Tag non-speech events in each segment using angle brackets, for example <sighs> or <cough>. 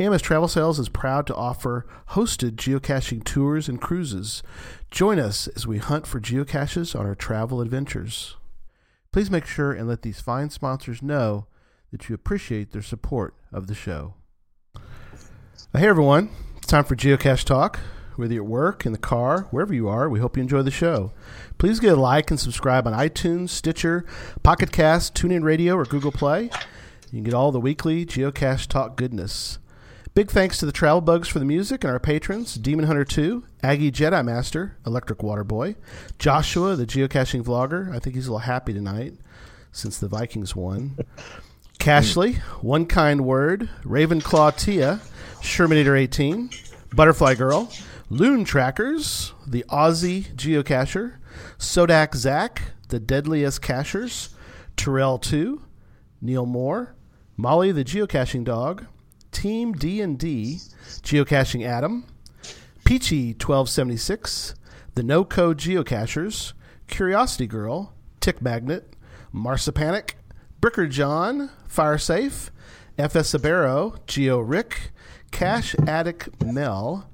AMS Travel Sales is proud to offer hosted geocaching tours and cruises. Join us as we hunt for geocaches on our travel adventures. Please make sure and let these fine sponsors know that you appreciate their support of the show. Hey everyone, it's time for Geocache Talk. Whether you're at work, in the car, wherever you are, we hope you enjoy the show. Please get a like and subscribe on iTunes, Stitcher, Pocket Cast, TuneIn Radio, or Google Play. You can get all the weekly Geocache Talk goodness. Big thanks to the Travel Bugs for the music and our patrons Demon Hunter 2, Aggie Jedi Master, Electric Water Boy, Joshua, the geocaching vlogger. I think he's a little happy tonight since the Vikings won. <laughs> Cashley, One Kind Word, Ravenclaw Tia, Shermanator 18, Butterfly Girl, Loon Trackers, the Aussie Geocacher, Sodak Zach, the Deadliest Cachers, Terrell 2, Neil Moore, Molly the Geocaching Dog, Team D&D, Geocaching Adam, Peachy 1276, the No Code Geocachers, Curiosity Girl, Tick Magnet, Marsipanic, Bricker John, Firesafe, FS Sabero, Geo Rick, Cache Addict Mel,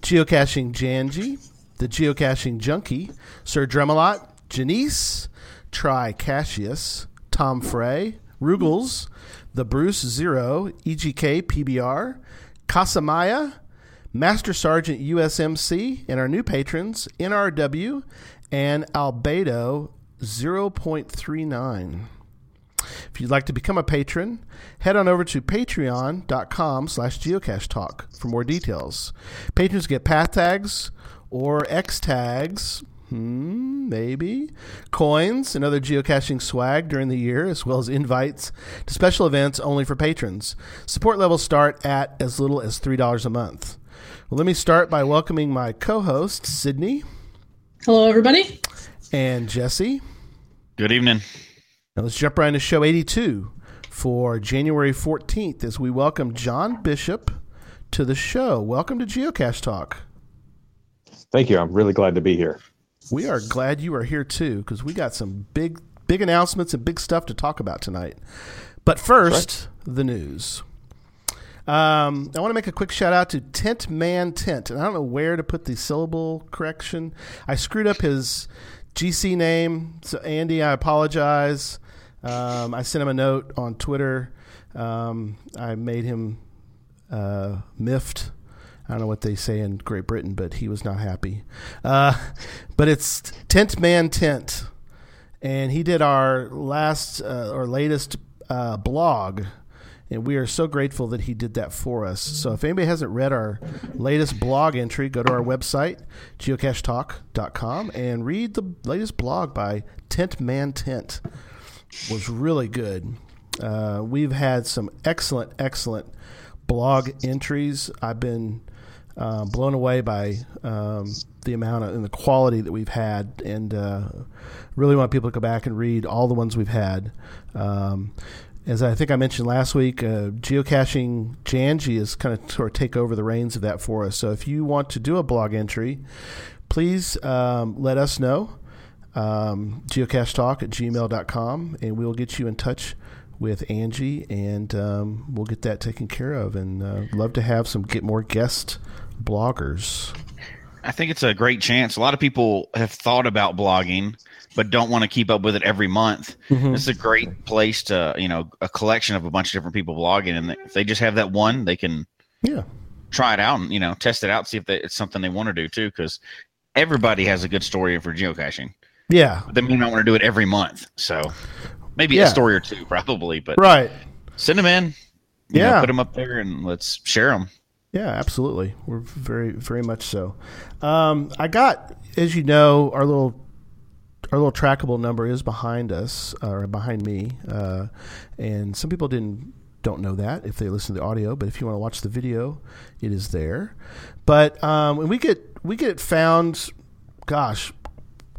Geocaching Janji, the Geocaching Junkie, Sir Dremelot, Janice, Try Cassius, Tom Frey, Rugels, the Bruce Zero, EGK PBR, Casamaya, Master Sergeant USMC, and our new patrons, NRW and Albedo 0.39. If you'd like to become a patron, head on over to patreon.com slash geocache talk for more details. Patrons get path tags or X tags, hmm, maybe, coins and other geocaching swag during the year, as well as invites to special events only for patrons. Support levels start at as little as $3 a month. Well, let me start by welcoming my co host, Sydney Hello, everybody. and Jesse. Good evening. Now let's jump right into show 82 for January 14th as we welcome John Bishop to the show. Welcome to Geocache Talk. Thank you. I'm really glad to be here. We are glad you are here too because we got some big big announcements and big stuff to talk about tonight. But first, the news. Um, I want to make a quick shout out to Tent Man Tent, and I don't know where to put the syllable correction. I screwed up his GC name, so Andy, I apologize. Um, I sent him a note on Twitter. Um, I made him uh, miffed. I don't know what they say in Great Britain, but he was not happy. Uh, but it's Tent Man Tent, and he did our last uh, or latest uh, blog, and we are so grateful that he did that for us. So if anybody hasn't read our latest blog entry, go to our website geocachetalk.com and read the latest blog by Tent Man Tent. It Was really good. Uh, we've had some excellent, excellent blog entries. I've been uh, blown away by um, the amount of, and the quality that we've had, and uh, really want people to go back and read all the ones we've had. Um, as I think I mentioned last week, uh, geocaching Janji is kind of sort of take over the reins of that for us. So if you want to do a blog entry, please um, let us know. Um, geocachetalk at gmail.com, and we'll get you in touch with Angie, and um, we'll get that taken care of. And uh, love to have some get more guest bloggers. I think it's a great chance. A lot of people have thought about blogging, but don't want to keep up with it every month. Mhm. This is a great place to, you know, a collection of a bunch of different people blogging, and if they just have that one, they can Yeah, try it out and you know test it out, see if they, it's something they want to do too. Because everybody has a good story for geocaching. Yeah. But they may not want to do it every month. So maybe Yeah. a story or two, probably. But Right. send them in. You know, Yeah. put them up there and let's share them. Yeah, absolutely. We're very, very much so. Um, I got, as you know, our little our little trackable number is behind us or behind me, uh, and some people didn't don't know that if they listen to the audio. But if you want to watch the video, it is there. But um, we get we get found, gosh,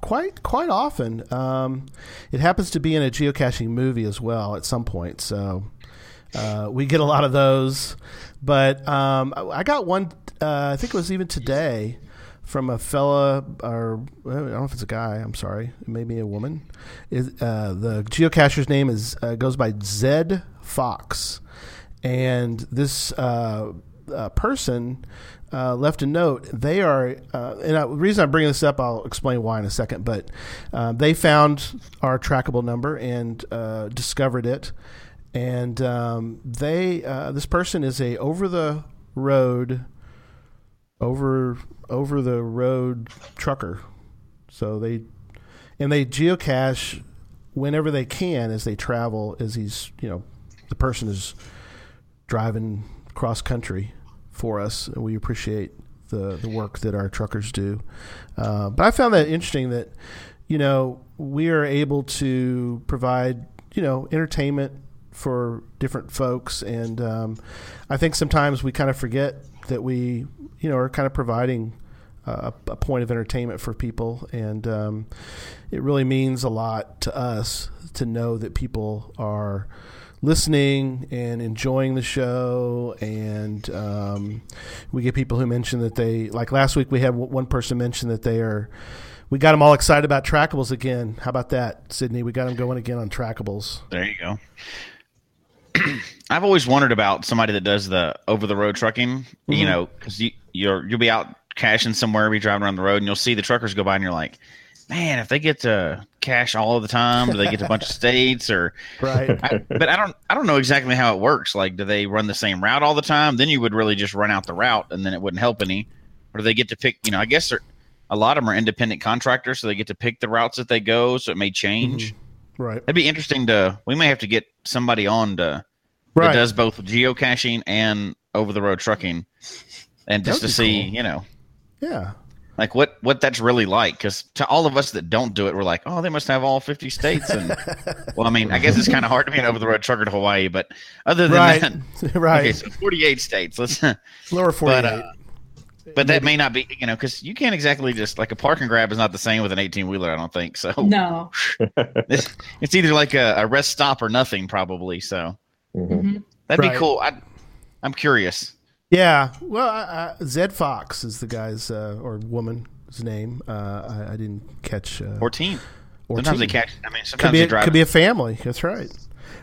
quite quite often. Um, it happens to be in a geocaching movie as well at some point. So uh, we get a lot of those. But um, I got one. Uh, I think it was even today from a fella, or I don't know if it's a guy. I'm sorry, it may be a woman. Uh, the geocacher's name is uh, goes by Zed Fox, and this uh, uh, person uh, left a note. They are, uh, and I, the reason I'm bringing this up, I'll explain why in a second. But uh, they found our trackable number and uh, discovered it, and um, they uh, this person is a over the road over over the road trucker. So they and they geocache whenever they can as they travel as he's you know the person is driving cross country for us and we appreciate the the work that our truckers do uh, but I found that interesting that you know we are able to provide you know entertainment for different folks and um, I think sometimes we kind of forget that we you know are kind of providing a, a point of entertainment for people, and um, it really means a lot to us to know that people are listening and enjoying the show. And um, we get people who mention that they, like last week, we had one person mention that they are. We got them all excited about trackables again. How about that, Sydney? We got them going again on trackables. There you go. <clears throat> I've always wondered about somebody that does the over the road trucking. You mm-hmm. know, because you you're you'll be out caching somewhere, be driving around the road, and you'll see the truckers go by, and you're like, man, if they get to cache all of the time, do they get to a bunch of <laughs> states or? Right. I, but I don't I don't know exactly how it works. Like, do they run the same route all the time? Then you would really just run out the route, and then it wouldn't help any. Or do they get to pick? You know, I guess they're, a lot of them are independent contractors, so they get to pick the routes that they go. So it may change. Mm-hmm. right. That'd be interesting to. We may have to get somebody on to Right. that does both geocaching and over the road trucking, and just to see, cool. you know, yeah. like what what that's really like. Because to all of us that don't do it, we're like, oh, they must have all fifty states. And <laughs> well, I mean, I guess it's kind of hard to be an over the road trucker to Hawaii, but other than Right. that, <laughs> right. okay, so forty eight states. Let's. <laughs> Lower 48. But uh, but that may not be, you know, because you can't exactly just like a park and grab is not the same with an eighteen wheeler. I don't think so. No. It's, it's either like a, a rest stop or nothing, probably. So Mhm. that'd Right. be cool. I, I'm curious. Yeah, well, I, I, Zed Fox is the guy's uh, or woman's name. Uh, I, I didn't catch. Uh, 14. or Sometimes they catch. I mean, Could sometimes be they a, drive. could be a family. That's right.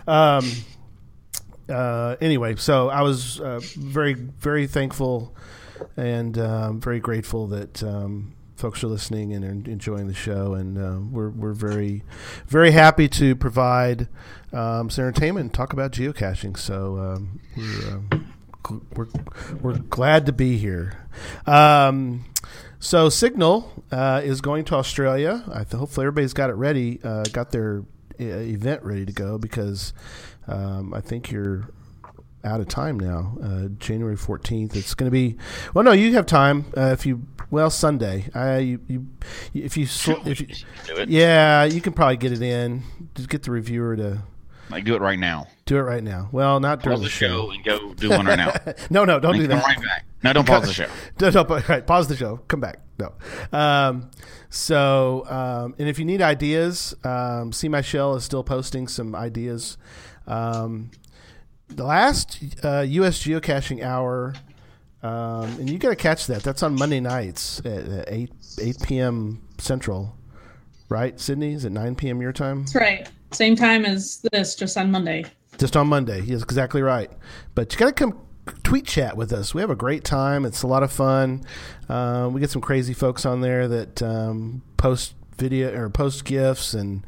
Um, uh, anyway, so I was uh, very very thankful and um, very grateful that um, folks are listening and are enjoying the show, and uh, we're we're very very happy to provide um, some entertainment and talk about geocaching. So um, we're. Gl- we're, we're glad to be here. Um, so Signal uh, is going to Australia. I th- hopefully everybody's got it ready, uh, got their uh, event ready to go because um, I think you're out of time now. Uh, January fourteenth. It's going to be. Well, no, you have time uh, if you. Well, Sunday. I you, you if you sl- if you, do it. yeah, you can probably get it in. Just get the reviewer to Like, do it right now. do it right now. Well, not during Pause the show and go do one right now. <laughs> no, no, don't do And come that. right back. No, don't pause the show. <laughs> No, no, right, pause the show. Come back. No. Um, so, um, and if you need ideas, um, See My Shell is still posting some ideas. Um, the last uh, U.S. geocaching hour, um, and you got to catch that. That's on Monday nights at, at eight eight p.m. Central, right? Sydney is it nine p.m. your time? That's right. Same time as this, just on Monday. Just on Monday. He is exactly right. But you got to come tweet chat with us. We have a great time. It's a lot of fun. Um, we get some crazy folks on there that um, post video or post gifts, and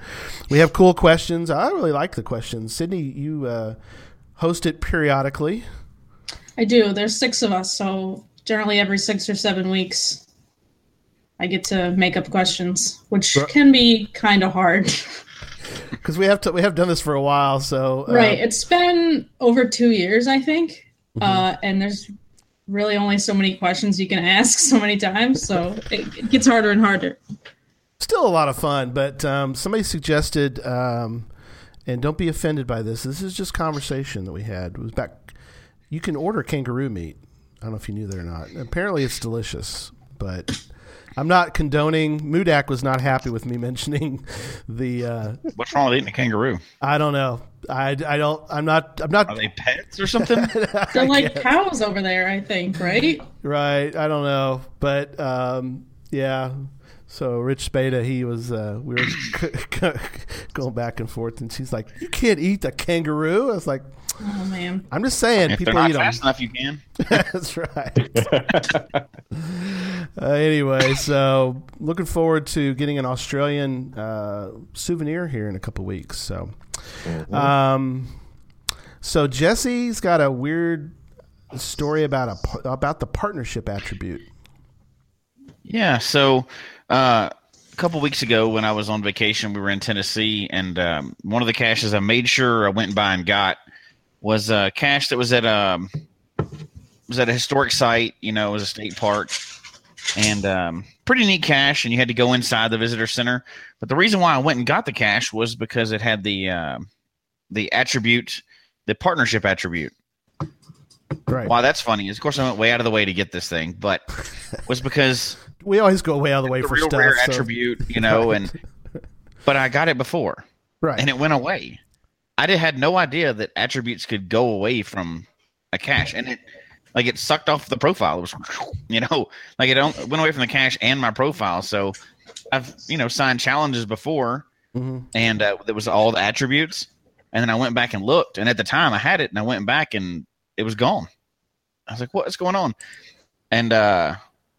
we have cool questions. I really like the questions. Sydney, you uh, host it periodically. I do. There's six of us, so generally every six or seven weeks, I get to make up questions, which Right. can be kind of hard. <laughs> Because we have to we have done this for a while, so uh, right. It's been over two years, I think, Mm-hmm. uh, and there's really only so many questions you can ask <laughs> so many times, so it, it gets harder and harder. still a lot of fun. But um, somebody suggested, um, and don't be offended by this. This is just conversation that we had. It was back. You can order kangaroo meat. I don't know if you knew that or not. Apparently, it's delicious, but I'm not condoning. Mudak was not happy with me <laughs> mentioning the. Uh, What's wrong with eating a kangaroo? I don't know. I, I don't. I'm not. I'm not. Are they pets or something? <laughs> They're like cows over there, I think, right? Right. I don't know, but um, yeah. So Rich Spada, he was. Uh, we were <coughs> going back and forth, and she's like, "You can't eat the kangaroo." I was like, Oh man. "I'm just saying, if they're people not eat them." fast enough, you can. <laughs> <laughs> That's right. <laughs> uh, anyway, so looking forward to getting an Australian uh, souvenir here in a couple weeks. So, um, so Jesse's got a weird story about a about the partnership attribute. Yeah. So uh, a couple weeks ago, when I was on vacation, we were in Tennessee, and um, one of the caches I made sure I went by and got was a cache that was at a was at a historic site. You know, it was a state park, and um, pretty neat cache. And you had to go inside the visitor center. But the reason why I went and got the cache was because it had the uh, the attribute, the partnership attribute. Right. Why that's funny is, of course, I went way out of the way to get this thing, but was because We always go way out of the way for real stuff. rare so- attribute, you know, and <laughs> but I got it before right. and it went away. I did, had no idea that attributes could go away from a cache, and it like it sucked off the profile. It was, <laughs> you know, like it went away from the cache and my profile. So I've you know signed challenges before, Mhm. and uh, there was all the attributes, and then I went back and looked, and at the time I had it, and I went back and it was gone. I was like, "What's going on?" And uh,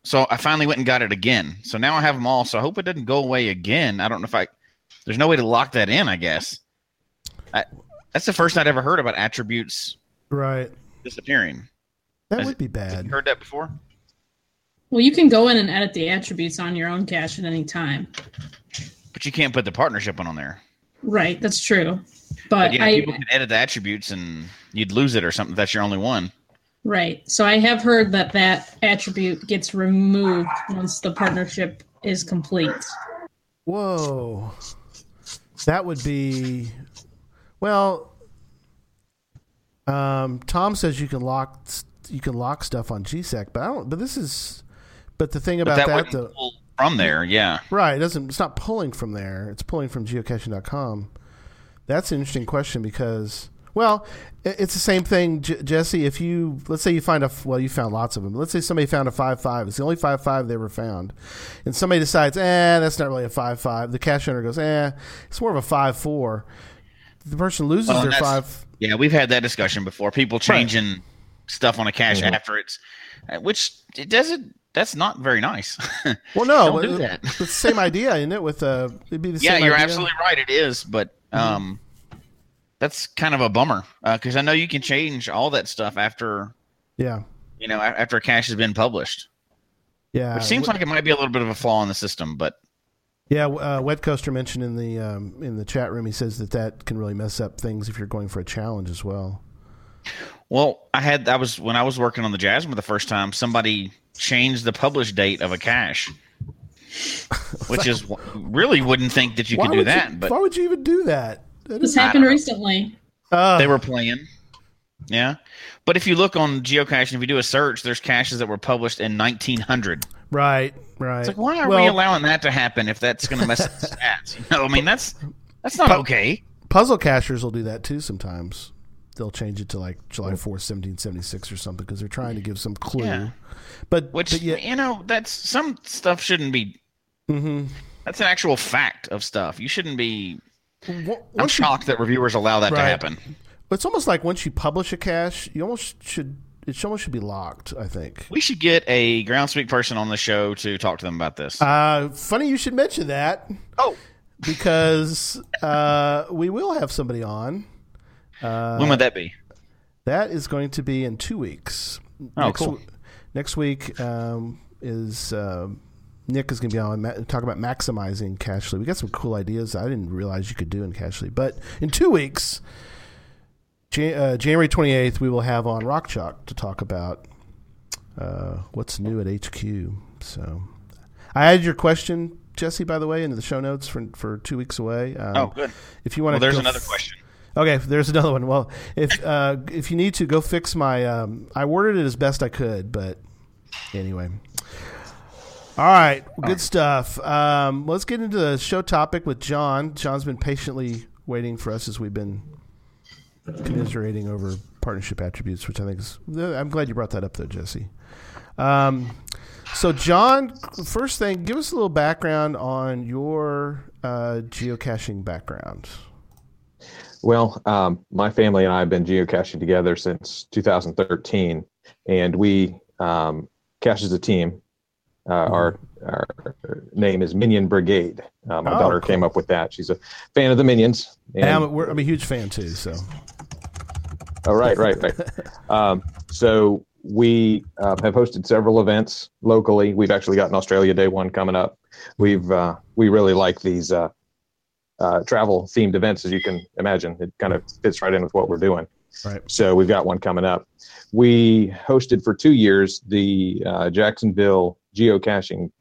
so I finally went and got it again. So now I have them all. So I hope it doesn't go away again. I don't know if I. There's no way to lock that in. I guess. I, that's the first I'd ever heard about attributes Right. disappearing. That Has- would be bad. you heard that before? Well, you can go in and edit the attributes on your own cache at any time. But you can't put the partnership one on there. Right, that's true. But But yeah, I people can edit the attributes and you'd lose it or something. if That's your only one. Right. So I have heard that that attribute gets removed once the partnership is complete. Whoa. That would be well um, Tom says you can lock you can lock stuff on GSAK, but I don't but this is but the thing But about that, that, wouldn't pull from there. Yeah. right, it doesn't it's not pulling from there. It's pulling from geocaching.com. That's an interesting question because well, it's the same thing, J- Jesse. If you let's say you find a well, you found lots of them. Let's say somebody found a five five. It's the only five five they ever found, and somebody decides, eh, that's not really a five five. The cache owner goes, eh, it's more of a five four. The person loses Well, their five. Yeah, we've had that discussion before. People changing stuff on a cache Mm-hmm. after it's, uh, which it doesn't. That's not very nice. <laughs> Well, no, do it's the same idea, isn't it? With uh, it'd be the yeah, same you're idea. absolutely right. It is, but Mm-hmm. um, that's kind of a bummer because I know you can change all that stuff after Yeah, you know after a cache has been published, yeah. which seems W- like it might be a little bit of a flaw in the system. But yeah. Uh, Wet Coaster mentioned in the um, in the chat room. He says that that can really mess up things if you're going for a challenge as well. well, I had I was when I was working on the Jasmer the first time, somebody changed the publish date of a cache. <laughs> Which is really wouldn't think that you could do that, you, but why would you even do that? That This happened recently. uh, they were playing. Yeah. But if you look on geocaching, if you do a search, there's caches that were published in 1900. right, right. It's like, why are well, we allowing that to happen if that's going to mess up the <laughs> stats? You know, I mean, that's that's not okay. puzzle cachers will do that too sometimes. They'll change it to like July 4th, 1776 or something because they're trying to give some clue. Yeah. But, Which but yeah, you know, that's some stuff shouldn't be. mhm. That's an actual fact of stuff. You shouldn't be. Wa- I'm once you- shocked that reviewers allow that to happen. it's almost like once you publish a cache, you almost should it almost should be locked. I think. We should get a Groundspeak person on the show to talk to them about this. Uh, funny you should mention that oh, because <laughs> uh, we will have somebody on. Uh, when would that be? That is going to be in two weeks. Oh, next, cool. Next week um, is um Nick is going to be on ma- talk about maximizing Cachly. We got some cool ideas I didn't realize you could do in Cachly. But in two weeks, Jan- uh, January twenty eighth, we will have on Rock Chalk to talk about uh, what's new at HQ. So I added your question, Jesse, by the way, into the show notes for for two weeks away. Um, Oh, good. If you want Well, to, there's another question. Okay, there's another one. Well, if uh, if you need to go fix my, um, I worded it as best I could, but anyway. All right, good stuff. Um, let's get into the show topic with John. John's been patiently waiting for us as we've been commiserating over partnership attributes, which I think is. I'm glad you brought that up, though, Jesse. Um, so, John, first thing, give us a little background on your uh, geocaching background. Well, um, my family and I have been geocaching together since 2013, and we um, cache as a team. Uh, our, our name is Minion Brigade. Uh, my Oh, daughter cool. came up with that. She's a fan of the Minions. And I'm, a- we're, I'm a huge fan too. So Oh, right, right, right. <laughs> um, so we uh, have hosted several events locally. We've actually got an Australia Day one coming up. We've uh, we really like these uh, uh, travel themed events, as you can imagine. It kind of fits right in with what we're doing. Right. So we've got one coming up. We hosted for two years the uh, Jacksonville Geocaching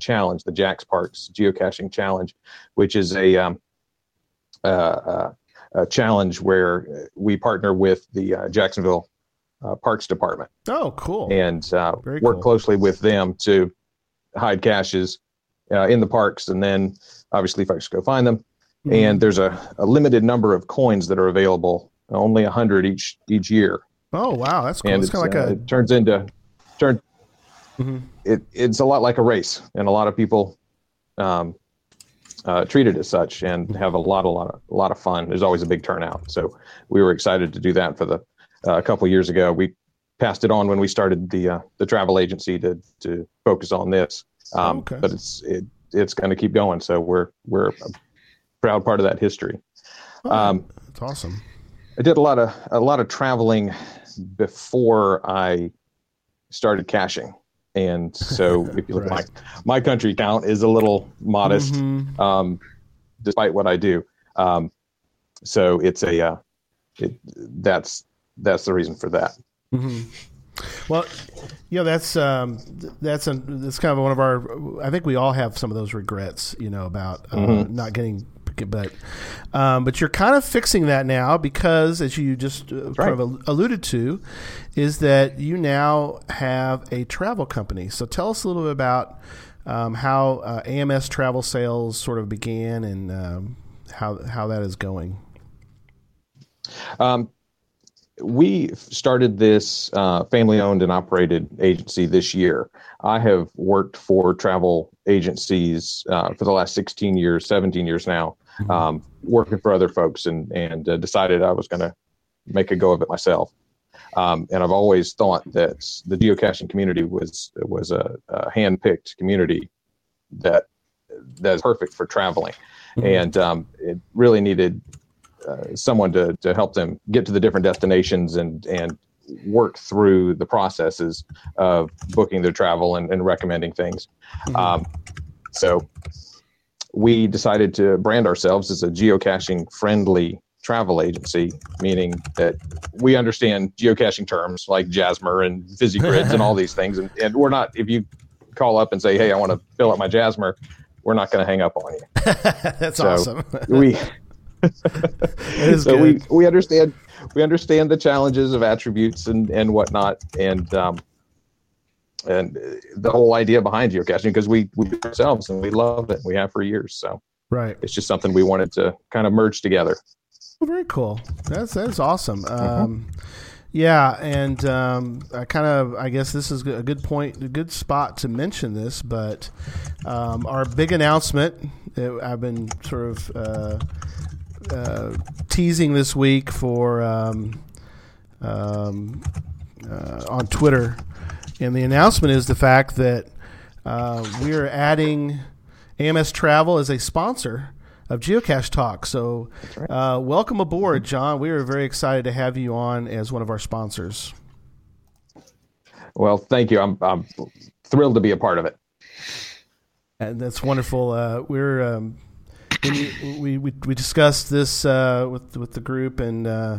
Challenge, the Jax Parks Geocaching Challenge, which is a um, uh, uh, a challenge where we partner with the uh, Jacksonville uh, Parks Department oh, cool. and uh, work cool. closely with them to hide caches uh, in the parks, and then obviously folks go find them. Mhm. And there's a, a limited number of coins that are available, only a hundred each each year, oh wow, that's cool. and It's kind of like a it turns into turn. Mhm. It it's a lot like a race, and a lot of people um, uh, treat it as such, and have a lot a lot of a lot of fun. There's always a big turnout, so we were excited to do that for the uh, a couple years ago. We passed it on when we started the uh, the travel agency to to focus on this, um, Okay. but it's it it's going to keep going. So we're we're a proud part of that history. oh, um, it's awesome. I did a lot of a lot of traveling before I started caching, and so <laughs> if you look Right. at my my country count is a little modest, Mhm. um, despite what I do. Um, so it's a uh, it, that's that's the reason for that. Mhm. Well, yeah, that's um, that's a, that's kind of one of our. I think we all have some of those regrets, you know, about uh, Mhm. not getting. But um, but you're kind of fixing that now because, as you just uh, kind of alluded to, is that you now have a travel company. So tell us a little bit about um, how uh, AMS Travel Sales sort of began and um, how how that is going. Um, we started this uh, family owned and operated agency this year. I have worked for travel agencies uh, for the last 16 years, 17 years now, um, working for other folks, and and uh, decided I was going to make a go of it myself. Um, and I've always thought that the geocaching community was was a, a hand picked community that that's perfect for traveling, and um, it really needed uh, someone to to help them get to the different destinations and and work through the processes of booking their travel and, and recommending things. Um, so we decided to brand ourselves as a geocaching friendly travel agency, meaning that we understand geocaching terms like Jasmer and Fizzy Grids and all <laughs> these things. And, and we're not, if you call up and say, hey, I want to fill up my Jasmer, we're not going to hang up on you. <laughs> that's So, awesome. We, <laughs> so good. we we understand we understand the challenges of attributes and and whatnot and um and the whole idea behind geocaching because we we ourselves and we love it we have for years so right. it's just something we wanted to kind of merge together Well, very cool. That's that's awesome. Mm-hmm. Um, yeah, and um, I kind of I guess this is a good point, a good spot to mention this. But um, our big announcement that I've been sort of uh, uh, teasing this week for um, um, uh, on Twitter, and the announcement is the fact that uh, we are adding AMS Travel as a sponsor of Geocache Talk. So, uh, welcome aboard, John. We are very excited to have you on as one of our sponsors. Well, thank you. I'm, I'm thrilled to be a part of it. And that's wonderful. Uh, we're um, we, we we we discussed this uh, with with the group, and uh,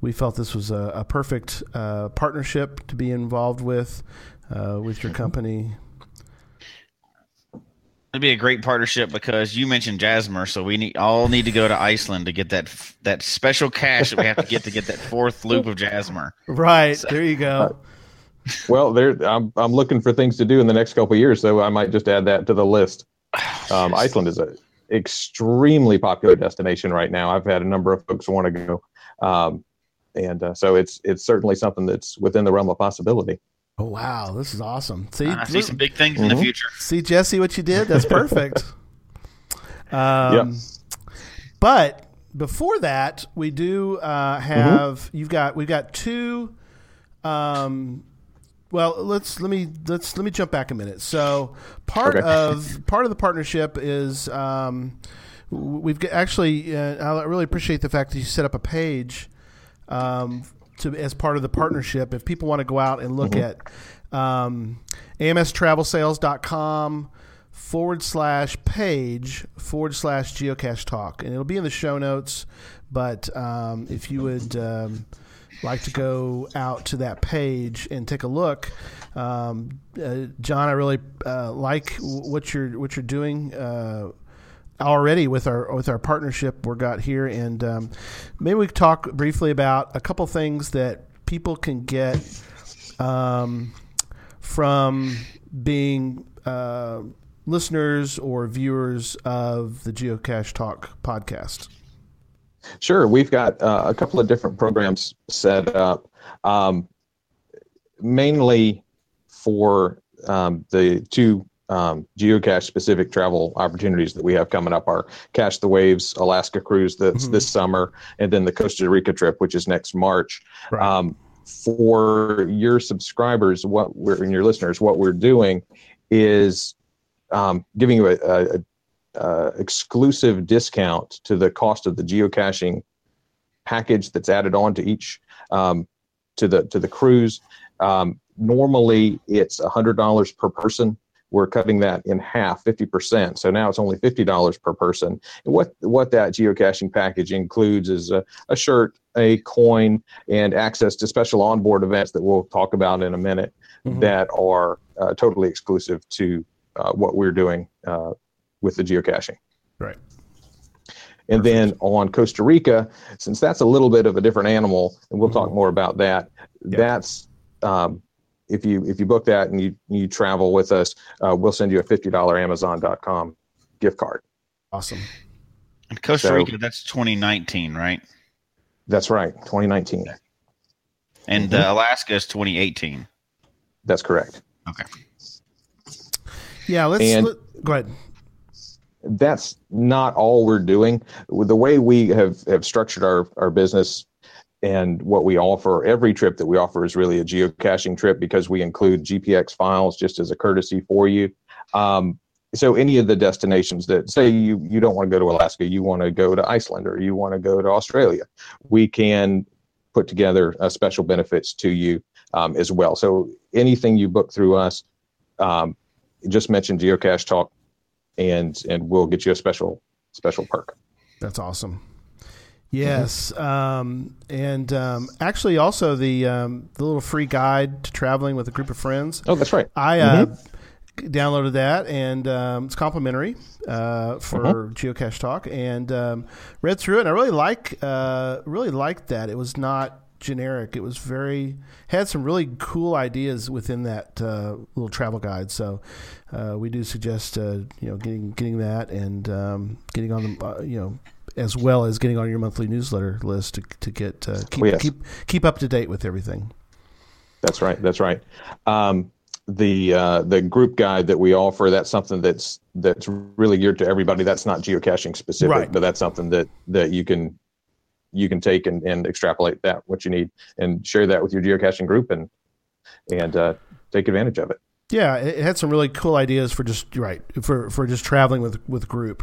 we felt this was a, a perfect uh, partnership to be involved with uh, with your company. It'd be a great partnership because you mentioned Jasmer, so we need all need to go to Iceland to get that that special cache that we have to get to get that fourth loop of Jasmer. Right there, you go. Well, there I'm I'm looking for things to do in the next couple of years, so I might just add that to the list. <sighs> Um, Iceland is an extremely popular destination right now. I've had a number of folks want to go, um, and uh, so it's it's certainly something that's within the realm of possibility. Oh wow, this is awesome. See, I see some big things in the Mhm. future. see Jesse, what you did? That's perfect. <laughs> um, Yep. But before that, we do uh, have you've got we've got two. Um, well, let's let me let's let me jump back a minute. So part Okay. of part of the partnership is um, we've got, actually uh, I really appreciate the fact that you set up a page um, to as part of the partnership. If people want to go out and look at um, amstravelsales.com forward slash page forward slash geocache talk, and it'll be in the show notes. But um, if you would um, like to go out to that page and take a look, um, uh, John, I really uh, like what you're what you're doing. Uh, already with our with our partnership we're got here, and um, maybe we could talk briefly about a couple things that people can get um, from being uh, listeners or viewers of the Geocache Talk podcast. Sure, we've got uh, a couple of different programs set up, um, mainly for um, the two um, geocache specific travel opportunities that we have coming up are Cache the Waves Alaska cruise that's Mhm. this summer, and then the Costa Rica trip, which is next March. Right. Um, for your subscribers, what we're and your listeners, what we're doing is um, giving you a, a, a uh, exclusive discount to the cost of the geocaching package that's added on to each um, to the to the cruise. Um, normally, it's hundred dollars per person. We're cutting that in half, fifty percent. So now it's only fifty dollars per person. And what what that geocaching package includes is a, a shirt, a coin, and access to special onboard events that we'll talk about in a minute Mhm. that are uh, totally exclusive to uh, what we're doing uh, with the geocaching. Right. And then on Costa Rica, since that's a little bit of a different animal, and we'll talk more about that. Yeah. That's um, if you if you book that and you you travel with us, uh, we'll send you a fifty dollar Amazon.com gift card. Awesome. And Costa So- Rica, that's 2019, right? That's right, 2019. And uh, Alaska is 2018. That's correct. Okay. Yeah, let's And- let, go ahead. that's not all we're doing. The way we have, have structured our, our business and what we offer, every trip that we offer is really a geocaching trip because we include GPX files just as a courtesy for you. Um, so any of the destinations that say you, you don't want to go to Alaska, you want to go to Iceland or you want to go to Australia, we can put together uh, special benefits to you um, as well. So anything you book through us, um, just mention Geocache Talk and and we'll get you a special special perk. That's awesome. Yes, um, and um, actually, also the um, the little free guide to traveling with a group of friends. Oh, that's right. I uh, downloaded that, and um, it's complimentary uh, for Mhm. Geocache Talk, and um, read through it. And I really like uh, really liked that. It was not generic. It was very had some really cool ideas within that uh, little travel guide. So uh, we do suggest uh, you know getting getting that and um, getting on the uh, you know as well as getting on your monthly newsletter list to, to get uh, keep Oh, yes. keep keep up to date with everything. That's right. That's right. Um, the uh, the group guide that we offer that's something that's that's really geared to everybody. That's not geocaching specific, Right. but that's something that that you can you can take and, and extrapolate that what you need and share that with your geocaching group and and uh, take advantage of it. Yeah, it, had some really cool ideas for just right for for just traveling with with group,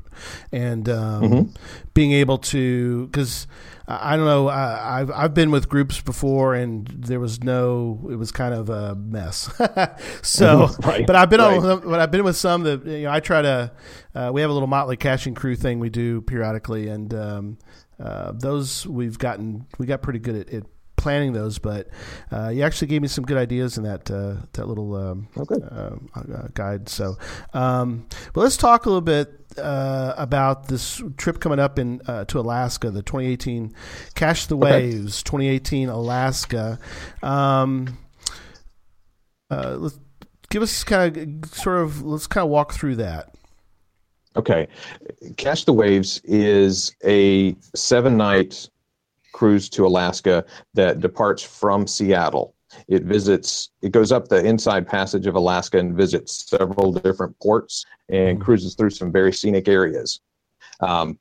and um, Mm-hmm. being able to because I don't know I, I've I've been with groups before and there was no it was kind of a mess. <laughs> so, <laughs> Right, but I've been on but I've been with some that you know I try to uh, we have a little motley caching crew thing we do periodically and um, uh, those we've gotten we got pretty good at. at planning those but uh, you actually gave me some good ideas in that uh, that little um, Oh, um, uh, guide. So, um, but let's talk a little bit uh, about this trip coming up in uh, to Alaska, the 2018 Cache the Waves 2018 Alaska. Um, uh, let's give us kind of sort of let's kind of walk through that. Okay. Catch the Waves is a seven night cruise to Alaska that departs from Seattle. It visits, it goes up the inside passage of Alaska and visits several different ports and cruises through some very scenic areas. Um,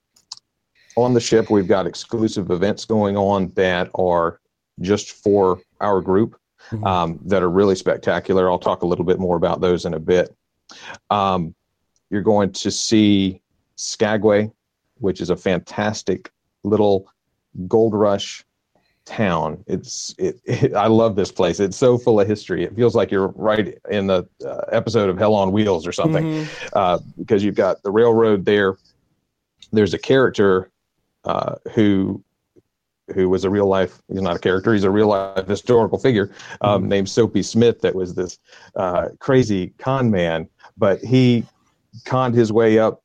on the ship, we've got exclusive events going on that are just for our group um, that are really spectacular. I'll talk a little bit more about those in a bit. Um, you're going to see Skagway, which is a fantastic little gold rush town. It's it, it I love this place. It's so full of history. It feels like you're right in the uh, episode of Hell on Wheels or something Mhm. uh, because you've got the railroad there. There's a character uh, who who was a real life. He's not a character. He's a real life historical figure um, named Soapy Smith. That was this uh, crazy con man, but he conned his way up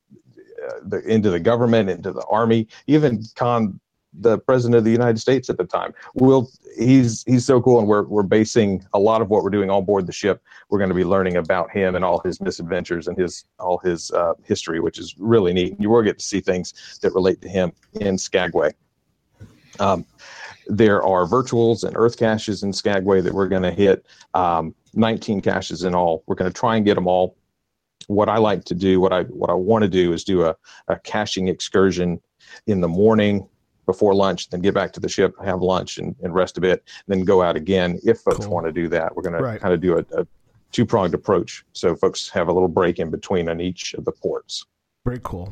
uh, the, into the government, into the army, even conned the president of the United States at the time. We'll, he's he's so cool, and we're we're basing a lot of what we're doing on board the ship. We're going to be learning about him and all his misadventures and his all his uh, history, which is really neat. You will get to see things that relate to him in Skagway. Um, there are virtuals and earth caches in Skagway that we're going to hit. Um, 19 caches in all. We're going to try and get them all. What I like to do, what I what I want to do, is do a, a caching excursion in the morning before lunch, then get back to the ship, have lunch, and, and rest a bit, then go out again. If folks Cool. want to do that, we're going to kind of do a, a two pronged approach, so folks have a little break in between on each of the ports. Very cool.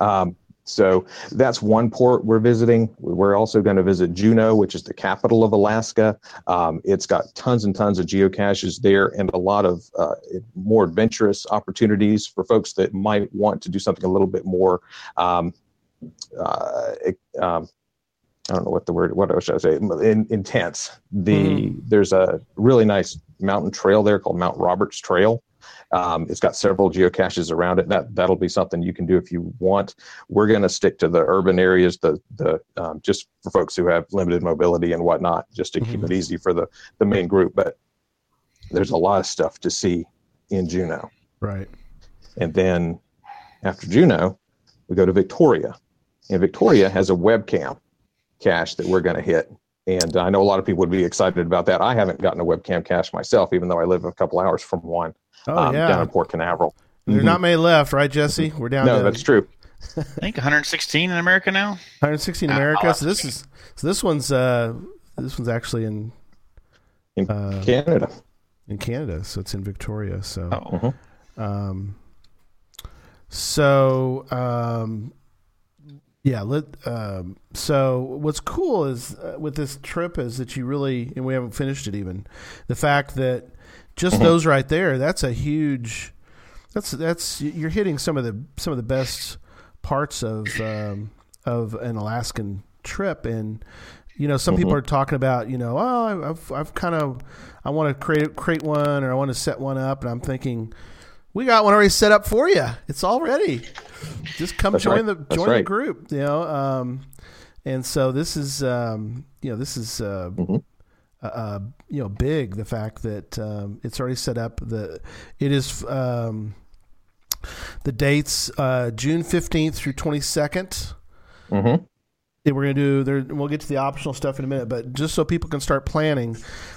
Um, so that's one port we're visiting. We're also going to visit Juneau, which is the capital of Alaska. Um, it's got tons and tons of geocaches there and a lot of uh, more adventurous opportunities for folks that might want to do something a little bit more. Um, uh, um, I don't know what the word, what should I say? In, intense. The there's a really nice mountain trail there called Mount Roberts Trail. Um, it's got several geocaches around it. That that'll be something you can do if you want. We're going to stick to the urban areas, the the um, just for folks who have limited mobility and whatnot, just to keep it easy for the the main group. But there's a lot of stuff to see in Juneau, Right. and then after Juneau, we go to Victoria, and Victoria has a webcam cache that we're going to hit. And I know a lot of people would be excited about that. I haven't gotten a webcam cache myself, even though I live a couple hours from one Oh um, yeah. down in Port Canaveral. There's not many left, right, Jesse? We're down No, to that's true. I think 116 in America now. 116 in Uh, America. I'll So this is so this one's uh this one's actually in In Uh, Canada. in Canada, so it's in Victoria. So Oh, um, so um, yeah. Let um, so what's cool is uh, with this trip is that you really and we haven't finished it even the fact that just those right there that's a huge that's that's you're hitting some of the some of the best parts of um, of an Alaskan trip. And you know some people are talking about you know oh I've I've kind of I want to create create one or I want to set one up. And I'm thinking we got one already set up for you it's all ready just come That's join right. the That's join the group you know um, and so this is um, you know this is uh, Mhm. uh, uh, you know big the fact that um, it's already set up the it is um, the dates uh, June 15th through 22nd Mm-hmm. We're going to do there we'll get to the optional stuff in a minute but just so people can start planning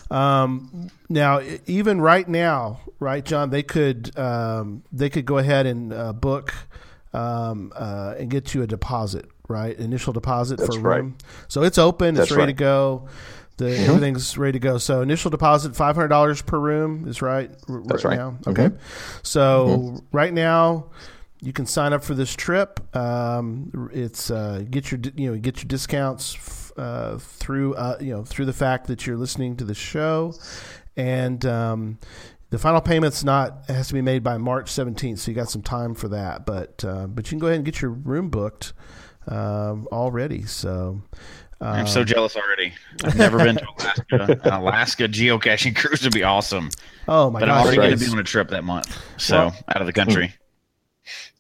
um, now even right now right john they could um, they could go ahead and uh, book um, uh, and get you a deposit right initial deposit That's for right. room so it's open That's it's ready right. to go The everything's ready to go. So initial deposit five hundred dollars per room is right. r- That's right. Now. Okay. So right now you can sign up for this trip. Um, it's uh, get your you know get your discounts f- uh, through uh, you know through the fact that you're listening to the show, and um, the final payment's not has to be made by March 17th, so you got some time for that. But uh, but you can go ahead and get your room booked um, already. So. I'm Um, so jealous already. I've never been to Alaska. An <laughs> Alaska geocaching <laughs> cruise would be awesome. Oh my god. But I'm already right. going to be on a trip that month. So Well- out of the country.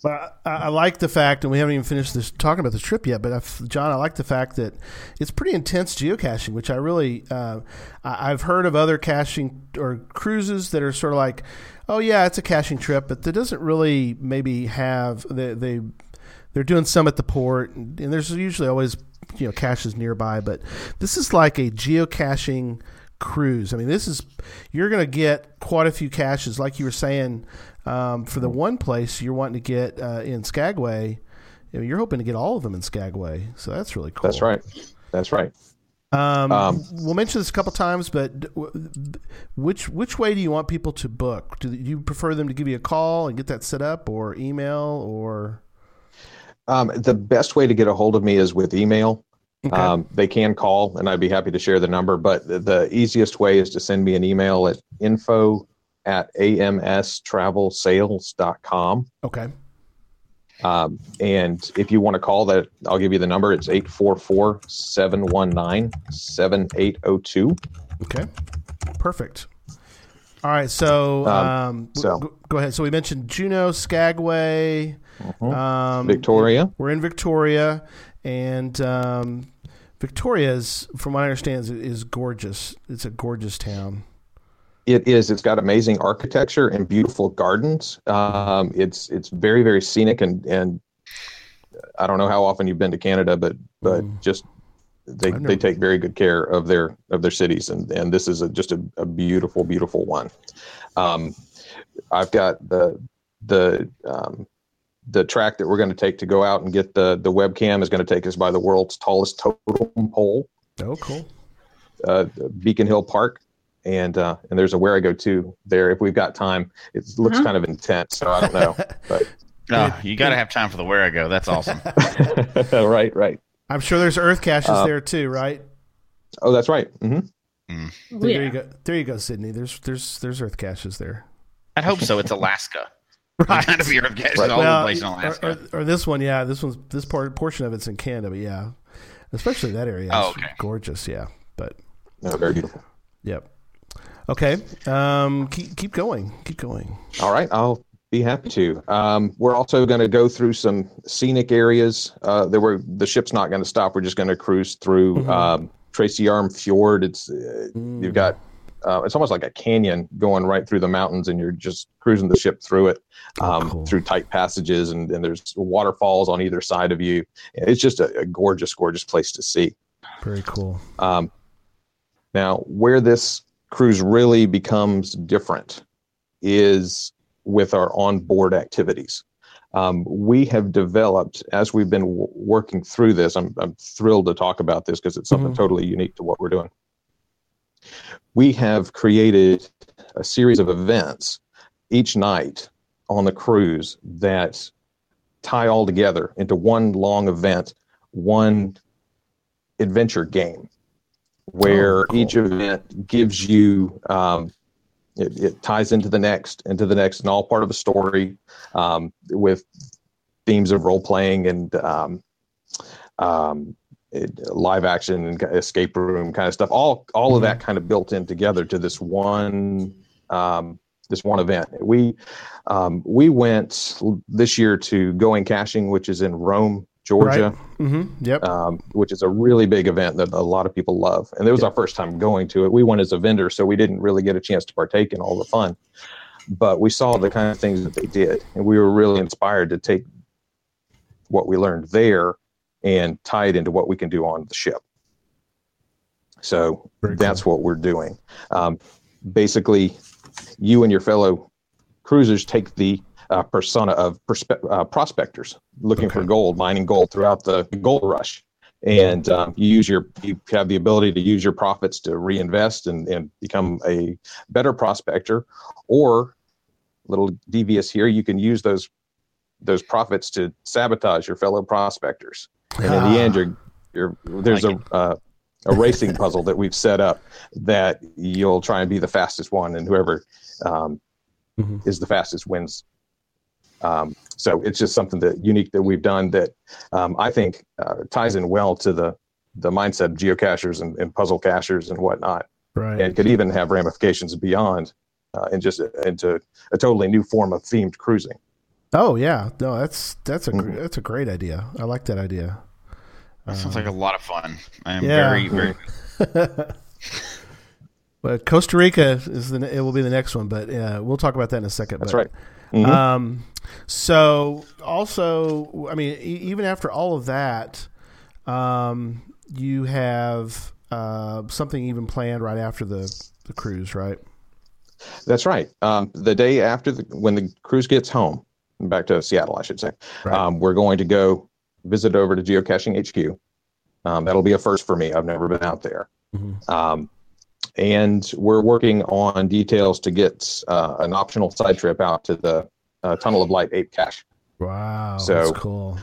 But I, I like the fact, and we haven't even finished this talking about this trip yet. But I've, John, I like the fact that it's pretty intense geocaching, which I really uh, I, I've heard of other caching or cruises that are sort of like, oh yeah, it's a caching trip, but that doesn't really maybe have they they they're doing some at the port, and, and there's usually always you know caches nearby. But this is like a geocaching cruise. I mean, this is you're going to get quite a few caches, like you were saying. Um, for the one place you're wanting to get uh, in Skagway, you know, you're hoping to get all of them in Skagway, so that's really cool. That's right. That's right. Um, Um, we'll mention this a couple times, but which which way do you want people to book? Do you prefer them to give you a call and get that set up, or email, or Um, the best way to get a hold of me is with email. Okay. Um, they can call, and I'd be happy to share the number. But the, the easiest way is to send me an email at info at amstravel.sales.com. okay, Um, and if you want to call that, I'll give you the number. It's 844 719 7802. okay, perfect. All right, so Um, um, so- go, go ahead. So we mentioned Juneau, Skagway, um, Victoria. We're in Victoria, and um, Victoria is, from what I understand, is, is gorgeous. It's a gorgeous town. It is. It's got amazing architecture and beautiful gardens. Um, it's it's very very scenic and and I don't know how often you've been to Canada, but but just they Mm. They take very good care of their of their cities and and this is a, just a, a beautiful beautiful one. Um, I've got the the um, the track that we're going to take to go out and get the the webcam is going to take us by the world's tallest totem pole Oh, cool. uh, Beacon Hill Park, and uh, and there's a Wherigo to there if we've got time. It looks Uh-huh. kind of intense, so I don't know. <laughs> No, you got to have time for the Wherigo. That's awesome. <laughs> <laughs> right, right. I'm sure there's earth caches Uh, there too, right? Oh, that's right. hmm Oh, There yeah. you go. There you go, Sydney. There's there's there's earth caches there. I'd hope so. It's Alaska. <laughs> Right. Kind of be Earth caches Right. all over Well, the place in or, Alaska. or, or this one, yeah. This one's this part portion of it's in Canada, but yeah, especially that area. Oh, It's okay. gorgeous. Yeah, but No, very beautiful. yep. Okay, um, keep keep going, keep going. All right, I'll be happy to. Um, we're also going to go through some scenic areas. Uh, there were the ship's not going to stop. We're just going to cruise through Mhm. um, Tracy Arm Fjord. It's uh, Mm. you've got uh, it's almost like a canyon going right through the mountains, and you're just cruising the ship through it Oh, um, cool. through tight passages, and, and there's waterfalls on either side of you. It's just a, a gorgeous, gorgeous place to see. Very cool. Um, now, where this cruise really becomes different is with our onboard activities. Um, we have developed, as we've been w- working through this, I'm, I'm thrilled to talk about this because it's something Mhm. totally unique to what we're doing. We have created a series of events each night on the cruise that tie all together into one long event, one adventure game where Oh, cool. each event gives you um, it, it ties into the next into the next and all part of a story um, with themes of role playing and um, um, live action and escape room kind of stuff all all of that kind of built in together to this one um, this one event we um, we went this year to going caching which is in rome georgia Mm-hmm. Yep. um, which is a really big event that a lot of people love. And it was our first time going to it. We went as a vendor, so we didn't really get a chance to partake in all the fun. But we saw the kind of things that they did, and we were really inspired to take what we learned there and tie it into what we can do on the ship. So Very that's what we're doing. Um, basically, you and your fellow cruisers take the uh, persona of perspe- uh, prospectors looking for gold, mining gold throughout the gold rush. and um, you use your you have the ability to use your profits to reinvest and, and become a better prospector, or a little devious here, you can use those those profits to sabotage your fellow prospectors, and in the end, you're you're there's Like a uh, a racing puzzle that we've set up that you'll try and be the fastest one, and whoever um, Mhm. is the fastest wins. Um, so it's just something that unique that we've done that um, I think uh, ties in well to the the mindset of geocachers and, and puzzle cachers and whatnot, Right. and could even have ramifications beyond uh, and just into a totally new form of themed cruising. Oh yeah, no, that's that's a gr- Mhm. that's a great idea. I like that idea. That sounds like a lot of fun. I am Yeah. very, very. <laughs> But Costa Rica is the it will be the next one, but uh, we'll talk about that in a second. That's but, right. Mhm. Um, so also, I mean, e- even after all of that, um, you have uh, something even planned right after the the cruise, right? That's right. Um, the day after the, when the cruise gets home, back to Seattle, I should say, Right. um, we're going to go visit over to Geocaching HQ. Um, that'll be a first for me. I've never been out there. Mhm. Um, and we're working on details to get uh, an optional side trip out to the uh, Tunnel of Light Ape Cache. Wow, So- that's cool.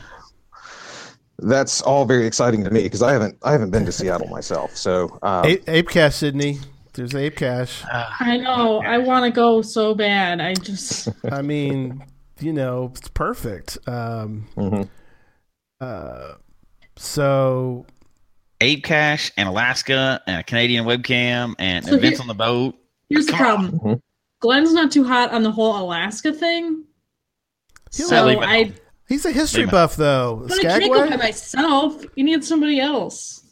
That's all very exciting to me because I haven't I haven't been to Seattle myself. So um, Ape, Ape Cache, Sydney. There's Ape Cache. I know. I want to go so bad. I just I mean, you know, it's perfect. Um, mhm. uh, so Ape Cache and Alaska and a Canadian webcam and So events here- on the boat. here's the Come on. problem. Mhm. Glenn's not too hot on the whole Alaska thing. He'll So leave I, he's a history buff, though. but I can't go by myself. You need somebody else.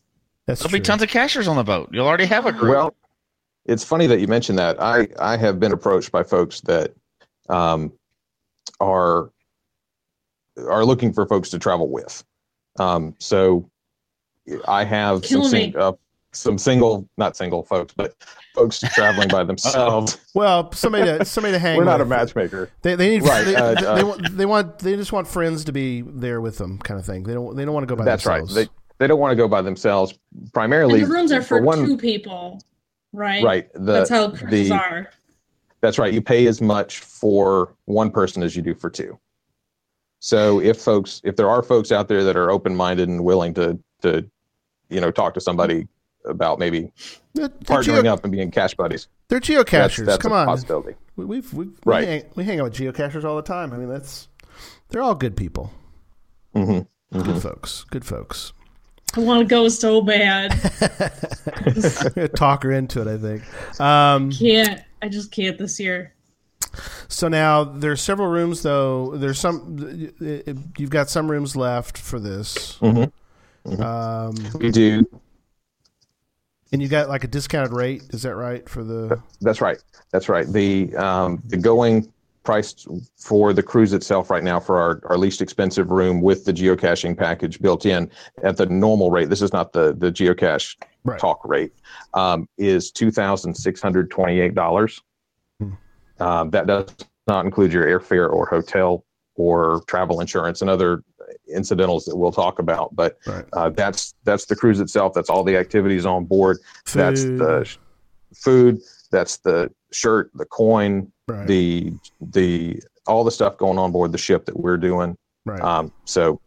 That's There'll true. be tons of cachers on the boat. You'll already have a group. Well, it's funny that you mentioned that. I I have been approached by folks that um, are are looking for folks to travel with. Um, so I have some sing, uh, some single, not single folks, but folks traveling by <laughs> themselves. Well, somebody to somebody to hang. We're not a matchmaker. They, they need Right, They, uh, they, uh, they want they want they just want friends to be there with them, kind of thing. They don't they don't want to go by That's themselves. right. They they don't want to go by themselves. Primarily, And the rooms are for, one. two people, right? Right. The, That's how cruises the- are. That's right. You pay as much for one person as you do for two. So if folks, if there are folks out there that are open-minded and willing to, to, you know, talk to somebody about maybe they're, they're, partnering geo, up and being cache buddies, they're geocachers. that's Come a on, possibility. we, we've, we've Right. we, hang, we hang out with geocachers all the time. I mean, that's they're all good people, hmm good folks, good folks. I want to go so bad. <laughs> Talk her into it, I think. Um, Can't. I just can't this year. So now there's several rooms though. There's some you've got some rooms left for this, Mhm. um, We do. and you got like a discounted rate. Is that right for the? That's right. That's right. The um, the going price for the cruise itself right now for our, our least expensive room with the geocaching package built in at the normal rate. This is not the the geocache Right. talk rate. Um, is two thousand six hundred twenty eight dollars. Hmm. Um, that does not include your airfare or hotel or travel insurance and other incidentals that we'll talk about. But Right. uh, that's that's the cruise itself. That's all the activities on board. That's the food. That's the shirt, the coin, right. the the all the stuff going on board the ship that we're doing. right. Um, so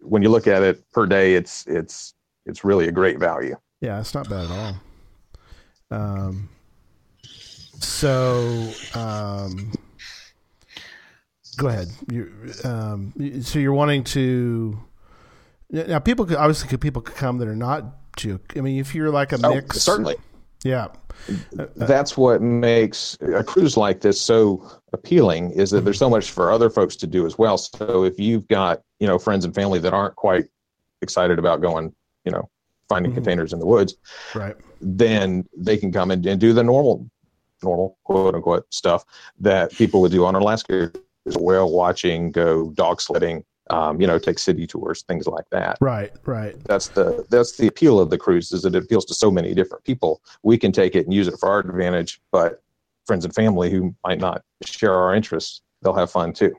when you look at it per day, it's it's it's really a great value. yeah, it's not bad at all. Um. So, um, go ahead. You um. So you're wanting to. Now, people could obviously could people could come that are not geo. I mean, if you're like a Oh, mix, certainly. yeah, That's what makes a cruise like this so appealing is that there's so much for other folks to do as well. So if you've got, you know, friends and family that aren't quite excited about going, you know, finding Mhm. containers in the woods, right, then they can come in and do the normal, normal quote unquote stuff that people would do on Alaska as whale watching, go dog sledding, um, you know, take city tours, things like that. right, right. That's the that's the appeal of the cruise is that it appeals to so many different people. We can take it and use it for our advantage, but friends and family who might not share our interests, they'll have fun too.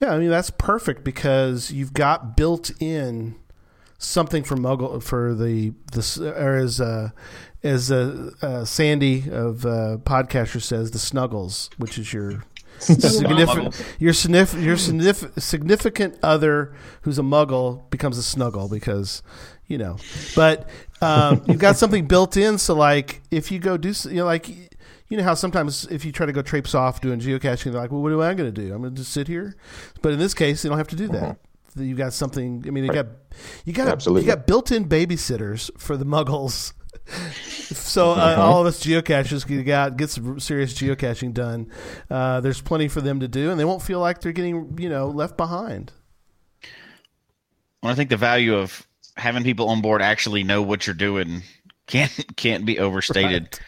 Yeah, I mean that's perfect because you've got built in something for Muggle for the the or as uh, as uh, uh, Sandy of uh, PodCacher says the Snuggles, which is your significant your signif- your signif- significant other who's a Muggle becomes a Snuggle because you know, but um, you've got something built in. So like if you go do you know like. You know how sometimes if you try to go traipse off doing geocaching, they're like, "Well, what am I going to do? I'm going to just sit here." But in this case, you don't have to do that. You got something. I mean, you got you got Absolutely. you got built-in babysitters for the Muggles. <laughs> so uh, all of us geocachers can get out, get some serious geocaching done. Uh, there's plenty for them to do, and they won't feel like they're getting you know left behind. Well, I think the value of having people on board actually know what you're doing can't <laughs> can't be overstated.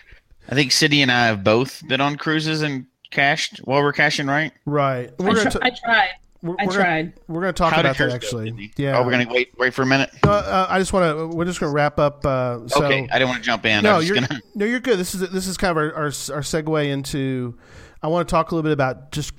I think Sydney and I have both been on cruises and cached while we're caching, right? Right. I, We're gonna tr- t- I tried. We're, I we're gonna- tried. we're going to talk How about that yours go, actually. Yeah. Oh, we're gonna wait wait for a minute. Uh, uh, I just want to. We're just going to wrap up. Uh, so, okay, I didn't want to jump in. I No, you're gonna. no, you're good. This is this is kind of our, our our segue into. I want to talk a little bit about just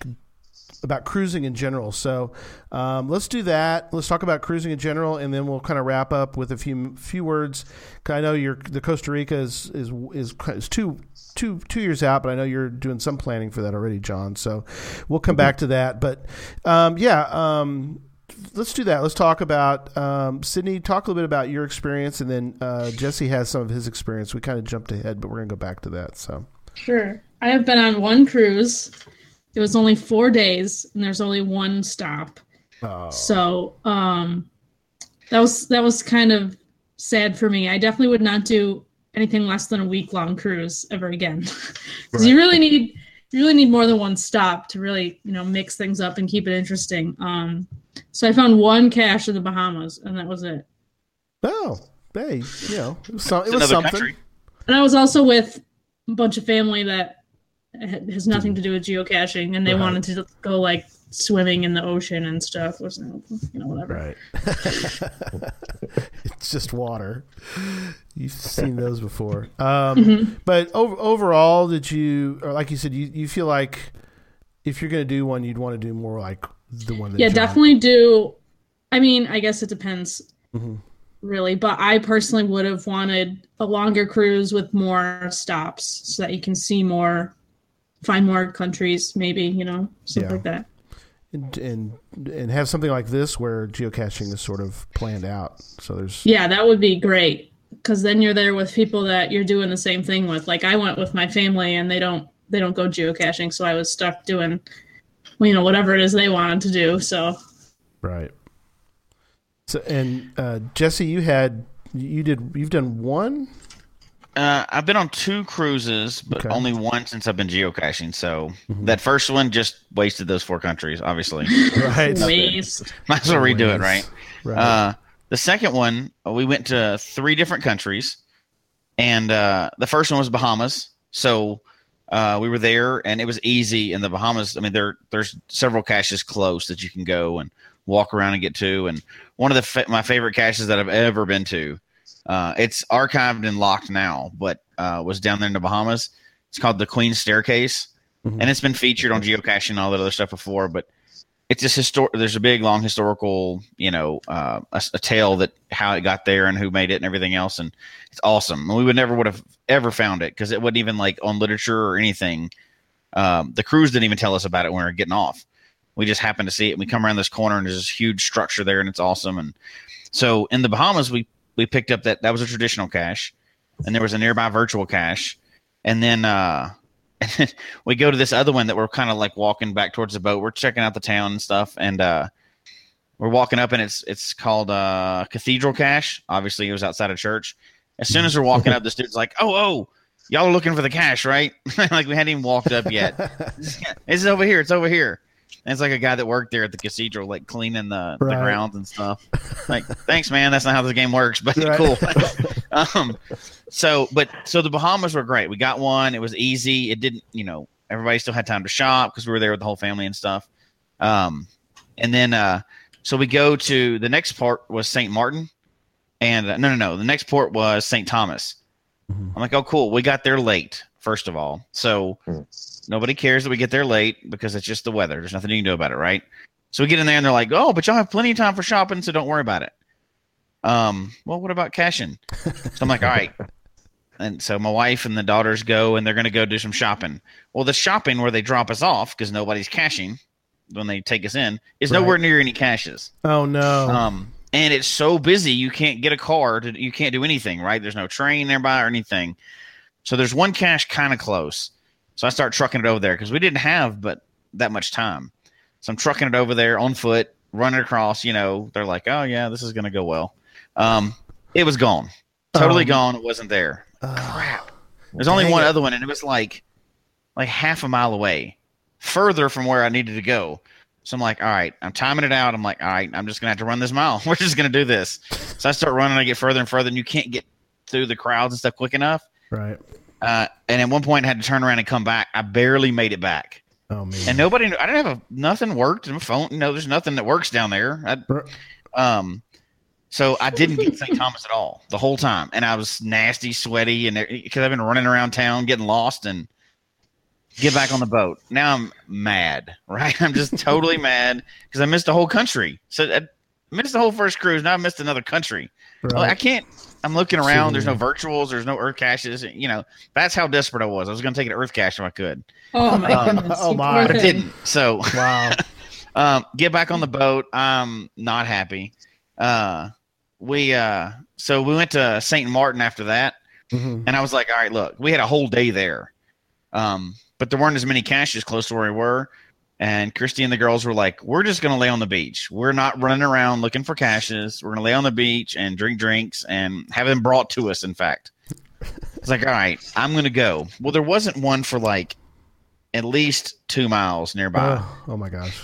about cruising in general. So um, let's do that. Let's talk about cruising in general, and then we'll kind of wrap up with a few few words. 'Cause I know you're the Costa Rica is is is, is two. Two two years out, but I know you're doing some planning for that already, John. So we'll come back to that. But um, yeah, um, let's do that. Let's talk about um, Sydney. Talk a little bit about your experience, and then uh, Jesse has some of his experience. We kind of jumped ahead, but we're gonna go back to that. So Sure. I have been on one cruise. It was only four days, and there's only one stop. oh, So um, that was that was kind of sad for me. I definitely would not do anything less than a week long cruise ever again, <laughs> because you really need you really need more than one stop to really you know mix things up and keep it interesting. Um, so I found one cache in the Bahamas, and that was it. oh, hey, you know, it was, some, it It's was something. country. And I was also with a bunch of family that has nothing to do with geocaching, and they Right. wanted to go like swimming in the ocean and stuff. Was you know whatever. Right. <laughs> it's just water. You've seen those before. <laughs> Um, Mm-hmm. But over, overall, did you, or like you said, you, you feel like if you're going to do one, you'd want to do more like the one that yeah John- definitely do i mean i guess it depends Mhm. really but i personally would have wanted a longer cruise with more stops so that you can see more find more countries maybe you know something Yeah. like that and, and and have something like this where geocaching is sort of planned out. So there's yeah that would be great because then you're there with people that you're doing the same thing with like i went with my family and they don't they don't go geocaching so i was stuck doing you know whatever it is they wanted to do so right. So and uh, Jesse, you had you did you've done one. Uh, I've been on two cruises, but Okay. Mm-hmm. only one since I've been geocaching. So that first one just wasted those four countries, obviously. <laughs> Right. waste Might as well redo it, right? Right. Uh, the second one, uh, we went to three different countries, and uh, the first one was Bahamas. So uh, we were there, and it was easy in the Bahamas. I mean, there there's several caches close that you can go and walk around and get to. And one of the fa- my favorite caches that I've ever been to, uh, it's archived and locked now, but uh, was down there in the Bahamas. It's called the Queen's Staircase, Mhm. and it's been featured on geocaching and all that other stuff before, but it's just histor- there's a big long historical you know uh, a, a tale that how it got there and who made it and everything else and it's awesome and we would never would have ever found it because it wasn't even like on literature or anything um, the crews didn't even tell us about it when we were getting off we just happened to see it and we come around this corner and there's this huge structure there and it's awesome and so in the bahamas we we picked up that that was a traditional cache and there was a nearby virtual cache and then uh <laughs> and then we go to this other one that we're kind of like walking back towards the boat. We're checking out the town and stuff, and uh, we're walking up, and it's it's called uh, Cathedral Cache. Obviously, it was outside of church. As soon as we're walking up, <laughs> this dude's like, "Oh, oh, y'all are looking for the cache, right?" <laughs> like we hadn't even walked up yet. it's over here. It's over here. And it's like a guy that worked there at the cathedral, like cleaning the, Right. the grounds and stuff. Like, thanks, man. That's not how this game works, but Right. cool. <laughs> um, so, but so the Bahamas were great. We got one. It was easy. It didn't, you know, everybody still had time to shop because we were there with the whole family and stuff. Um, and then, uh, so we go to the next part was St. Martin, and uh, no, no, no, the next port was St. Thomas. Mhm. I'm like, oh, cool. We got there late, first of all. So Hmm. nobody cares that we get there late because it's just the weather. There's nothing you can do about it, right? So we get in there and they're like, oh, but y'all have plenty of time for shopping, so don't worry about it. Um, well, what about caching? So I'm like, all right. <laughs> And so my wife and the daughters go and they're going to go do some shopping. Well, the shopping where they drop us off because nobody's caching when they take us in is Right. nowhere near any caches. Oh no. Um, and it's so busy you can't get a car to you can't do anything, right? There's no train nearby or anything. So there's one cache kind of close. So I start trucking it over there because we didn't have but that much time. So I'm trucking it over there on foot, running across. You know, they're like, "Oh yeah, this is gonna go well." Um, it was gone, totally Um, gone. It wasn't there. Uh, Crap. There's only one it. other one, and it was like, like half a mile away, further from where I needed to go. So I'm like, all right, I'm timing it out. I'm like, all right, I'm just gonna have to run this mile. <laughs> We're just gonna do this. So I start running. I get further and further, and you can't get through the crowds and stuff quick enough. Right. Uh, and at one point, I had to turn around and come back. I barely made it back, Oh man. and nobody. I didn't have a nothing worked. My phone. No, there's nothing that works down there. I, um, so I didn't get St. Thomas at all the whole time, and I was nasty, sweaty, and because I've been running around town getting lost and get back on the boat. Now I'm mad, <laughs> right? I'm just totally mad because I missed the whole country. So I missed the whole first cruise. Now I missed another country. Well, I can't. I'm looking around. There's no Sitting virtuals. There's no Earth caches. You know, that's how desperate I was. I was going to take an Earth cache if I could, Oh my Um, goodness. <laughs> oh my. but I didn't. So Wow. <laughs> um, get back on the boat. I'm not happy. Uh, we uh, so we went to St. Martin after that, Mhm. and I was like, all right, look, we had a whole day there, um, but there weren't as many caches close to where we were. And Christy and the girls were like, we're just gonna lay on the beach. We're not running around looking for caches. We're gonna lay on the beach and drink drinks and have them brought to us. In fact, <laughs> it's like, all right, I'm gonna go. Well, there wasn't one for like at least two miles nearby. Oh, oh my gosh.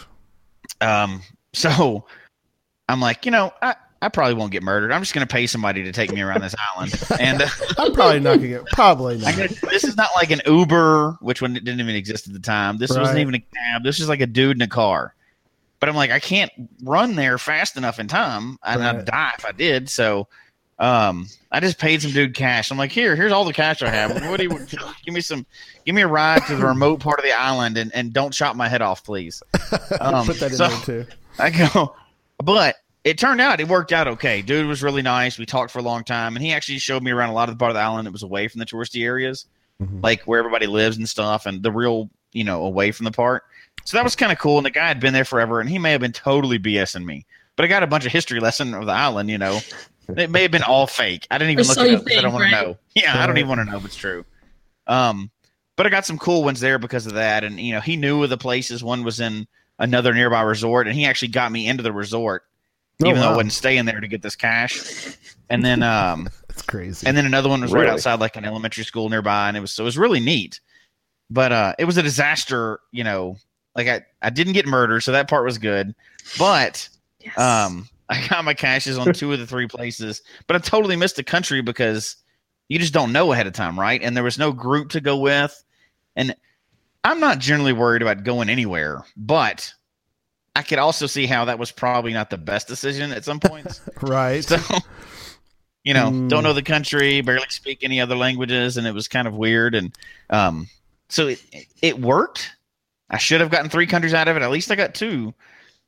Um, so I'm like, you know, I, I probably won't get murdered. I'm just going to pay somebody to take me around this <laughs> island. And uh, I'm probably not gonna get. Probably not. guess this is not like an Uber, which one didn't even exist at the time. This wasn't even a cab. This is like a dude in a car. But I'm like, I can't run there fast enough in time, and Right. I'd die if I did. So, um, I just paid some dude cash. I'm like, here, here's all the cash I have. What do you <laughs> give me some? Give me a ride to the remote part of the island, and, and don't chop my head off, please. <laughs> Um, Put that in so- there too. I go, but it turned out it worked out okay. Dude was really nice. We talked for a long time, and he actually showed me around a lot of the part of the island that was away from the touristy areas, Mhm. like where everybody lives and stuff, and the real, you know, away from the part. So that was kind of cool. And the guy had been there forever, and he may have been totally BSing me, but I got a bunch of history <laughs> lesson of the island. You know, it may have been all fake. I didn't even Or look so it you up 'cause I don't think, want to know. <laughs> Yeah, I don't even want to know if it's true. Um, but I got some cool ones there because of that, and you know, he knew of the places. One was in another nearby resort, and he actually got me into the resort, Oh, even though I wow. wasn't staying there to get this cache. And then, um, <laughs> That's crazy. and then another one was right outside like an elementary school nearby, and it was so it was really neat. But uh, it was a disaster, you know. Like I, I didn't get murdered, so that part was good. But Yes. um, <laughs> I got my caches on two of the three places, but I totally missed the country because you just don't know ahead of time, right? And there was no group to go with. And I'm not generally worried about going anywhere, but I could also see how that was probably not the best decision at some points. <laughs> right. so, you know, Mm. don't know the country, barely speak any other languages, and it was kind of weird. And um, so it, it worked. I should have gotten three countries out of it. At least I got two.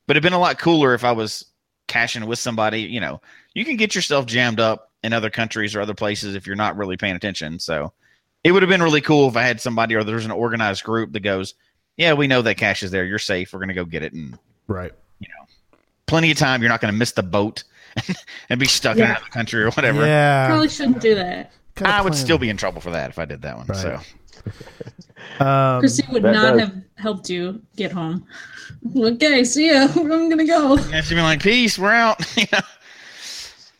But it'd been a lot cooler if I was caching with somebody. You know, you can get yourself jammed up in other countries or other places if you're not really paying attention. So it would have been really cool if I had somebody or there's an organized group that goes, "Yeah, we know that cache is there. You're safe. We're going to go get it." And right. You know, plenty of time. You're not going to miss the boat <laughs> and be stuck in Yeah. another country or whatever. Yeah. Probably shouldn't do that. Gotta I would still be in trouble for that if I did that one. Right. So <laughs> Um, Chrissy would not does- have helped you get home. <laughs> Okay, see ya. I'm gonna go. and she'd be like, "Peace, we're out." You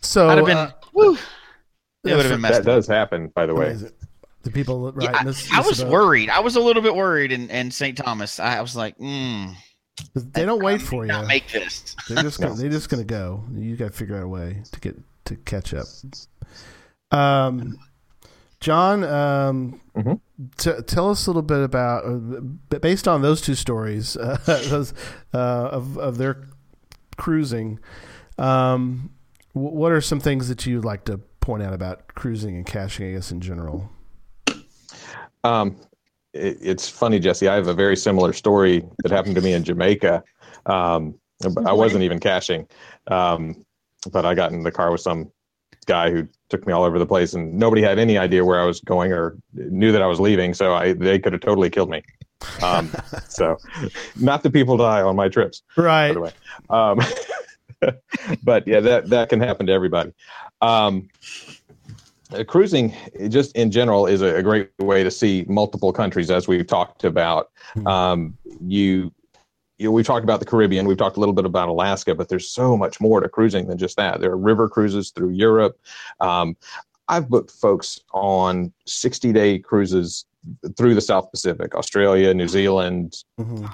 so I'd have been. uh, woo, it would have been messed That up. does happen, by the way. The people right Yeah, in this, I, I was about- worried. I was a little bit worried in, in St. Thomas. I, I was like, mm, They don't wait for you. not make this. They're just gonna, <laughs> they're just gonna go. You got to figure out a way to get to catch up. Um, John, um, Mhm. t- tell us a little bit about, uh, based on those two stories, uh, <laughs> those, uh, of of their cruising. Um, wh- what are some things that you'd like to point out about cruising and caching? I guess in general. Um, it, it's funny, Jesse. I have a very similar story that happened to me in Jamaica. Um, I wasn't even caching. Um, but I got in the car with some guy who took me all over the place, and nobody had any idea where I was going or knew that I was leaving. So I they could have totally killed me. Um, <laughs> so, not the people die on my trips, Right. Um, <laughs> but yeah, that that can happen to everybody. Um, cruising, just in general, is a, a great way to see multiple countries, as we've talked about. Mhm. Um, you, you know, we've talked about the Caribbean, we've talked a little bit about Alaska, but there's so much more to cruising than just that. There are river cruises through Europe. Um, I've booked folks on 60 day cruises through the South Pacific, Australia, New Zealand, Mhm.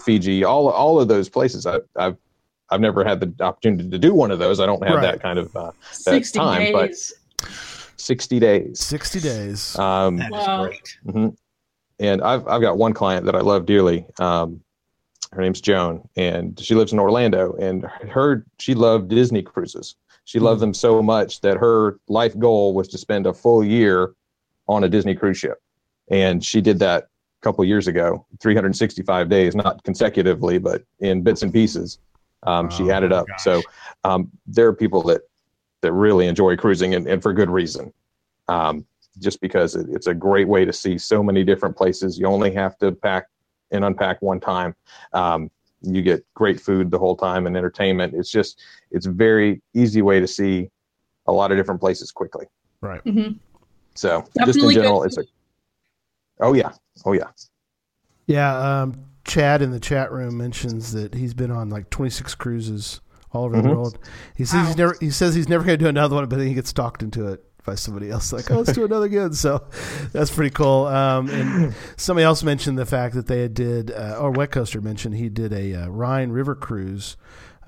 Fiji, all all of those places. I, I've I've never had the opportunity to do one of those. I don't have Right. that kind of uh, 60 time, but- days. 60 days. 60 days. Um, That is Wow. great. mhm. And I've I've got one client that I love dearly. Um, her name's Joan, and she lives in Orlando. And her she loved Disney cruises. She loved them so much that her life goal was to spend a full year on a Disney cruise ship, and she did that a couple years ago, 365 days, not consecutively, but in bits and pieces. Um, she Oh, added my up. So um, there are people that that really enjoy cruising, and, and for good reason. Um, just because it, it's a great way to see so many different places. You only have to pack and unpack one time. Um, you get great food the whole time and entertainment. It's just it's a very easy way to see a lot of different places quickly. Right. Mhm. So just in general, good it's a oh yeah, oh yeah. Yeah. Um, Chad in the chat room mentions that he's been on like 26 cruises all over the Mhm. world. He says he's never. He says he's never going to do another one, but then he gets talked into it by somebody else. Like, oh, let's do another again. So that's pretty cool. Um, and <laughs> somebody else mentioned the fact that they did, uh, or Wet Coaster mentioned he did a uh, Rhine River cruise.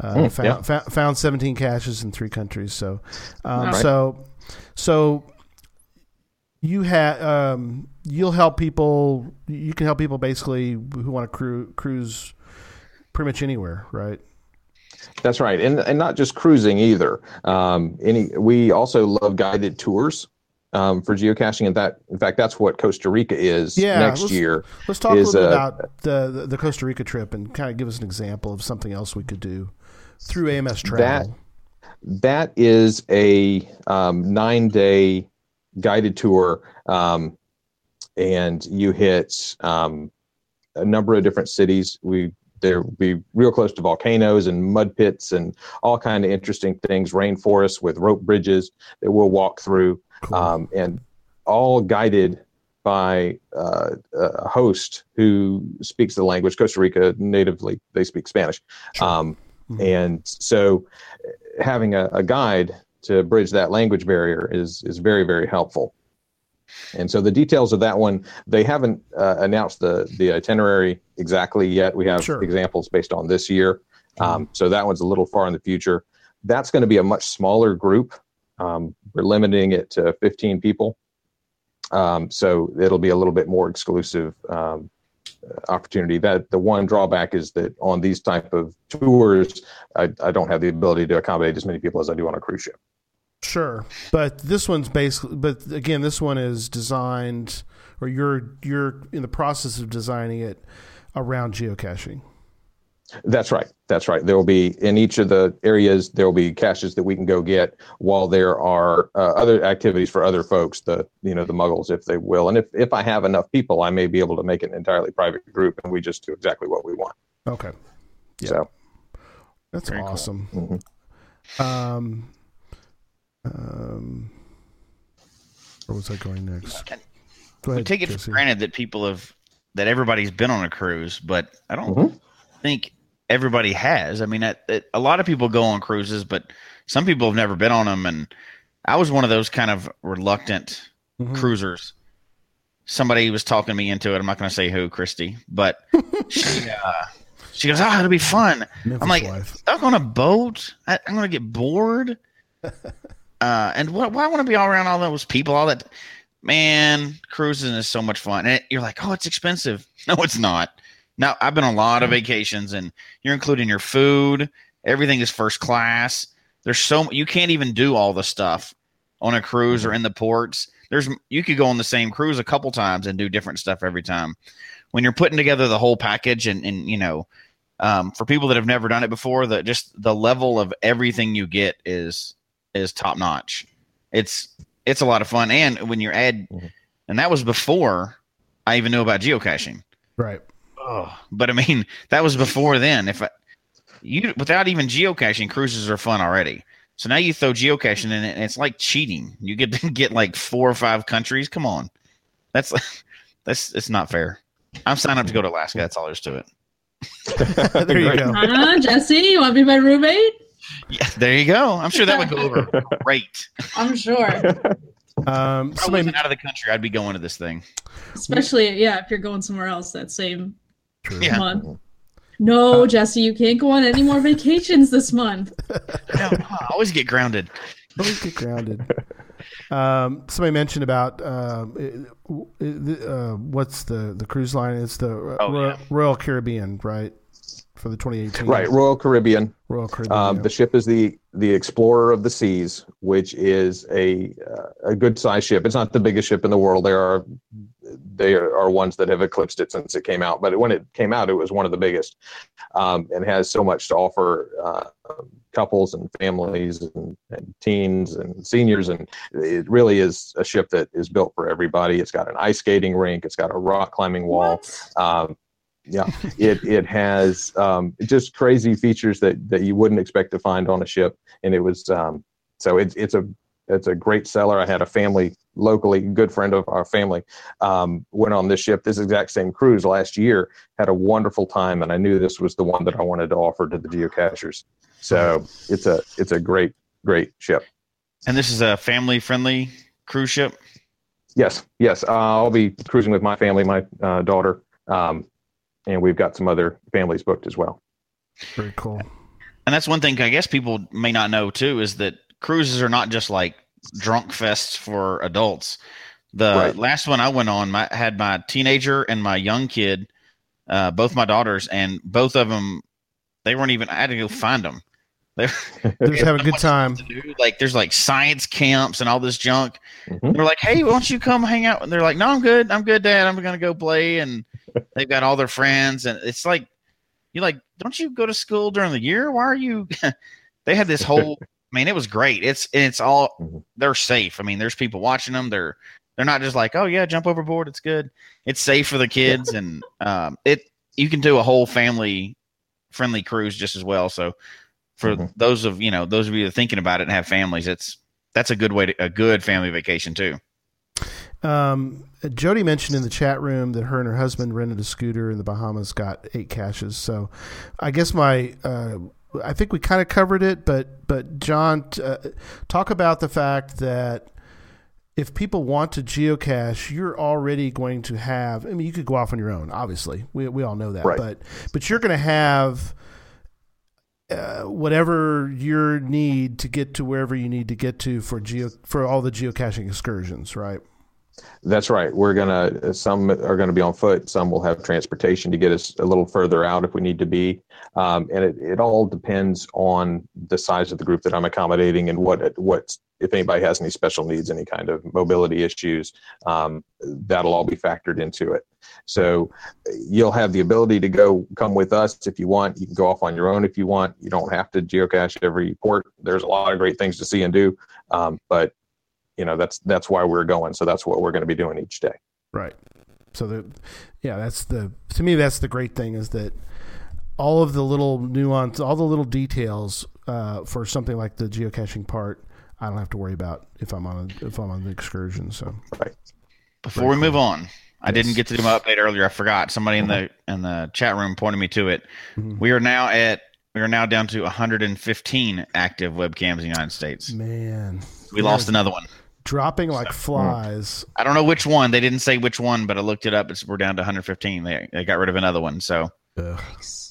Uh, Mm, found, yeah. found found 17 caches in three countries. So, um, Right. so, so you have um, you'll help people. You can help people basically who want to cru- cruise pretty much anywhere, right? That's right, and and not just cruising either. Um, any we also love guided tours um, for geocaching, and that in fact that's what Costa Rica is Yeah, next let's- year. Let's talk Is, a little bit uh, about the, the Costa Rica trip and kind of give us an example of something else we could do through AMS Travel. That That is a um, nine day guided tour, um, and you hit um, a number of different cities. We there will be real close to volcanoes and mud pits and all kind of interesting things. Rainforests with rope bridges that we'll walk through, Cool. um, and all guided by uh, a host who speaks the language. Costa Rica natively they speak Spanish. Sure. Um, Mhm. and so uh, having a, a guide to bridge that language barrier is is very very helpful and so the details of that one they haven't uh, announced the the itinerary exactly yet. We have Sure. examples based on this year. Um, so that one's a little far in the future. That's going to be a much smaller group. Um, we're limiting it to 15 people. Um, so it'll be a little bit more exclusive um, opportunity. That the one drawback is that on these type of tours I, I don't have the ability to accommodate as many people as I do on a cruise ship. Sure, but this one's basically. But again, this one is designed, or you're you're in the process of designing it around geocaching. That's right. That's right. There will be in each of the areas there will be caches that we can go get, while there are uh, other activities for other folks, the you know the muggles, if they will. And if if I have enough people, I may be able to make an entirely private group, and we just do exactly what we want. Okay, Yeah. So that's Very cool. awesome. mhm. Um, um, where was I going next? And Go we take it Jesse. for granted that people have that everybody's been on a cruise, but I don't Mhm. think everybody has. I mean, that, that- a lot of people go on cruises, but some people have never been on them. And I was one of those kind of reluctant Mhm. cruisers. Somebody was talking me into it. I'm not going to say who, Christy, but <laughs> she uh, she goes, "Oh, it'll be fun." Memphis I'm like, Life. stuck on a boat. I, I'm going to get bored. <laughs> uh, and what? Why I want to be all around all those people? All that, man. Cruising is so much fun. And you're like, oh, it's expensive. <laughs> No, it's not. Now I've been on a lot of vacations, and you're including your food. Everything is first class. There's so you can't even do all the stuff on a cruise or in the ports. There's you could go on the same cruise a couple times and do different stuff every time. When you're putting together the whole package and and you know um, for people that have never done it before, that just the level of everything you get is is top notch. It's it's a lot of fun, and when you're add, Mhm. and that was before I even knew about geocaching. Right. Oh, but I mean, that was before then. If I, you without even geocaching, cruises are fun already. So now you throw geocaching in it, and it's like cheating. You get to <laughs> get like four or five countries. Come on, that's <laughs> that's it's not fair. I'm signed up to go to Alaska. That's all there's to it. <laughs> there you go. Huh, Jesse? You want to be my roommate? Yeah, there you go. I'm sure that would go over <laughs> great. I'm sure. <laughs> Um, If I somebody, wasn't out of the country, I'd be going to this thing. Especially, yeah, if you're going somewhere else that same True. Yeah. month. No, Jesse, you can't go on any more vacations this month. No, <laughs> I always get grounded. Always get grounded. Um, somebody mentioned about um, uh, uh, what's the the cruise line? It's the uh, Oh, Royal, yeah. Royal Caribbean, right? For the 2018, right, Royal Caribbean. Royal Caribbean. Um, yeah. the ship is the the Explorer of the Seas, which is a uh, a good size ship. It's not the biggest ship in the world. There are they are, are ones that have eclipsed it since it came out. But when it came out, it was one of the biggest, um, and has so much to offer uh, couples and families and, and teens and seniors. And it really is a ship that is built for everybody. It's got an ice skating rink. It's got a rock climbing wall. Um, yeah, it it has um, just crazy features that that you wouldn't expect to find on a ship, and it was um, so it's it's a it's a great seller. I had a family locally, good friend of our family, um, went on this ship, this exact same cruise last year, had a wonderful time, and I knew this was the one that I wanted to offer to the geocachers. So it's a it's a great great ship. And this is a family friendly cruise ship. Yes, yes. Uh, I'll be cruising with my family, my uh, daughter, um, and we've got some other families booked as well. Very cool. And that's one thing I guess people may not know too is that cruises are not just like drunk fests for adults. The Right. last one I went on, my had my teenager and my young kid, uh, both my daughters, and both of them, they weren't even. I had to go find them. They <laughs> They're just having a good time. to. Like there's like science camps and all this junk. Mhm. They're like, "Hey, why don't you come hang out?" And they're like, "No, I'm good. I'm good, Dad. I'm gonna go play." And <laughs> they've got all their friends, and it's like, you're like, "Don't you go to school during the year? Why are you?" <laughs> they had this whole. I mean, it was great. It's it's all Mhm. they're safe. I mean, there's people watching them. They're they're not just like, "Oh yeah, jump overboard. It's good." It's safe for the kids, and um, it you can do a whole family friendly cruise just as well. So for Mhm. those of you know those of you that are thinking about it and have families, it's that's a good way to a good family vacation too. Um, Jody mentioned in the chat room that her and her husband rented a scooter in the Bahamas, got eight caches. So, I guess my, uh, I think we kind of covered it, but but John, uh, talk about the fact that if people want to geocache, you're already going to have. I mean, you could go off on your own. Obviously, we we all know that, Right. but but you're going to have. Uh, whatever your need to get to wherever you need to get to for geo for all the geocaching excursions, right? That's right. We're gonna some are gonna be on foot. Some will have transportation to get us a little further out if we need to be. Um, and it, it all depends on the size of the group that I'm accommodating and what what if anybody has any special needs, any kind of mobility issues. Um, that'll all be factored into it. So you'll have the ability to go come with us if you want. You can go off on your own if you want. You don't have to geocache every port. There's a lot of great things to see and do. Um, but you know that's that's why we're going so that's what we're going to be doing each day Right. So the yeah, that's the to me that's the great thing is that all of the little nuance, all the little details uh, for something like the geocaching part, I don't have to worry about if I'm on a, if I'm on the excursion. So right Before we move on, I Yes. didn't get to do my update earlier. I forgot. Somebody in the in the chat room pointed me to it. Mhm. We are now at we are now down to 115 active webcams in the United States. man, We lost another one. Dropping like flies. I don't know which one. They didn't say which one, but I looked it up. It's we're down to 115. They they got rid of another one, so Ugh.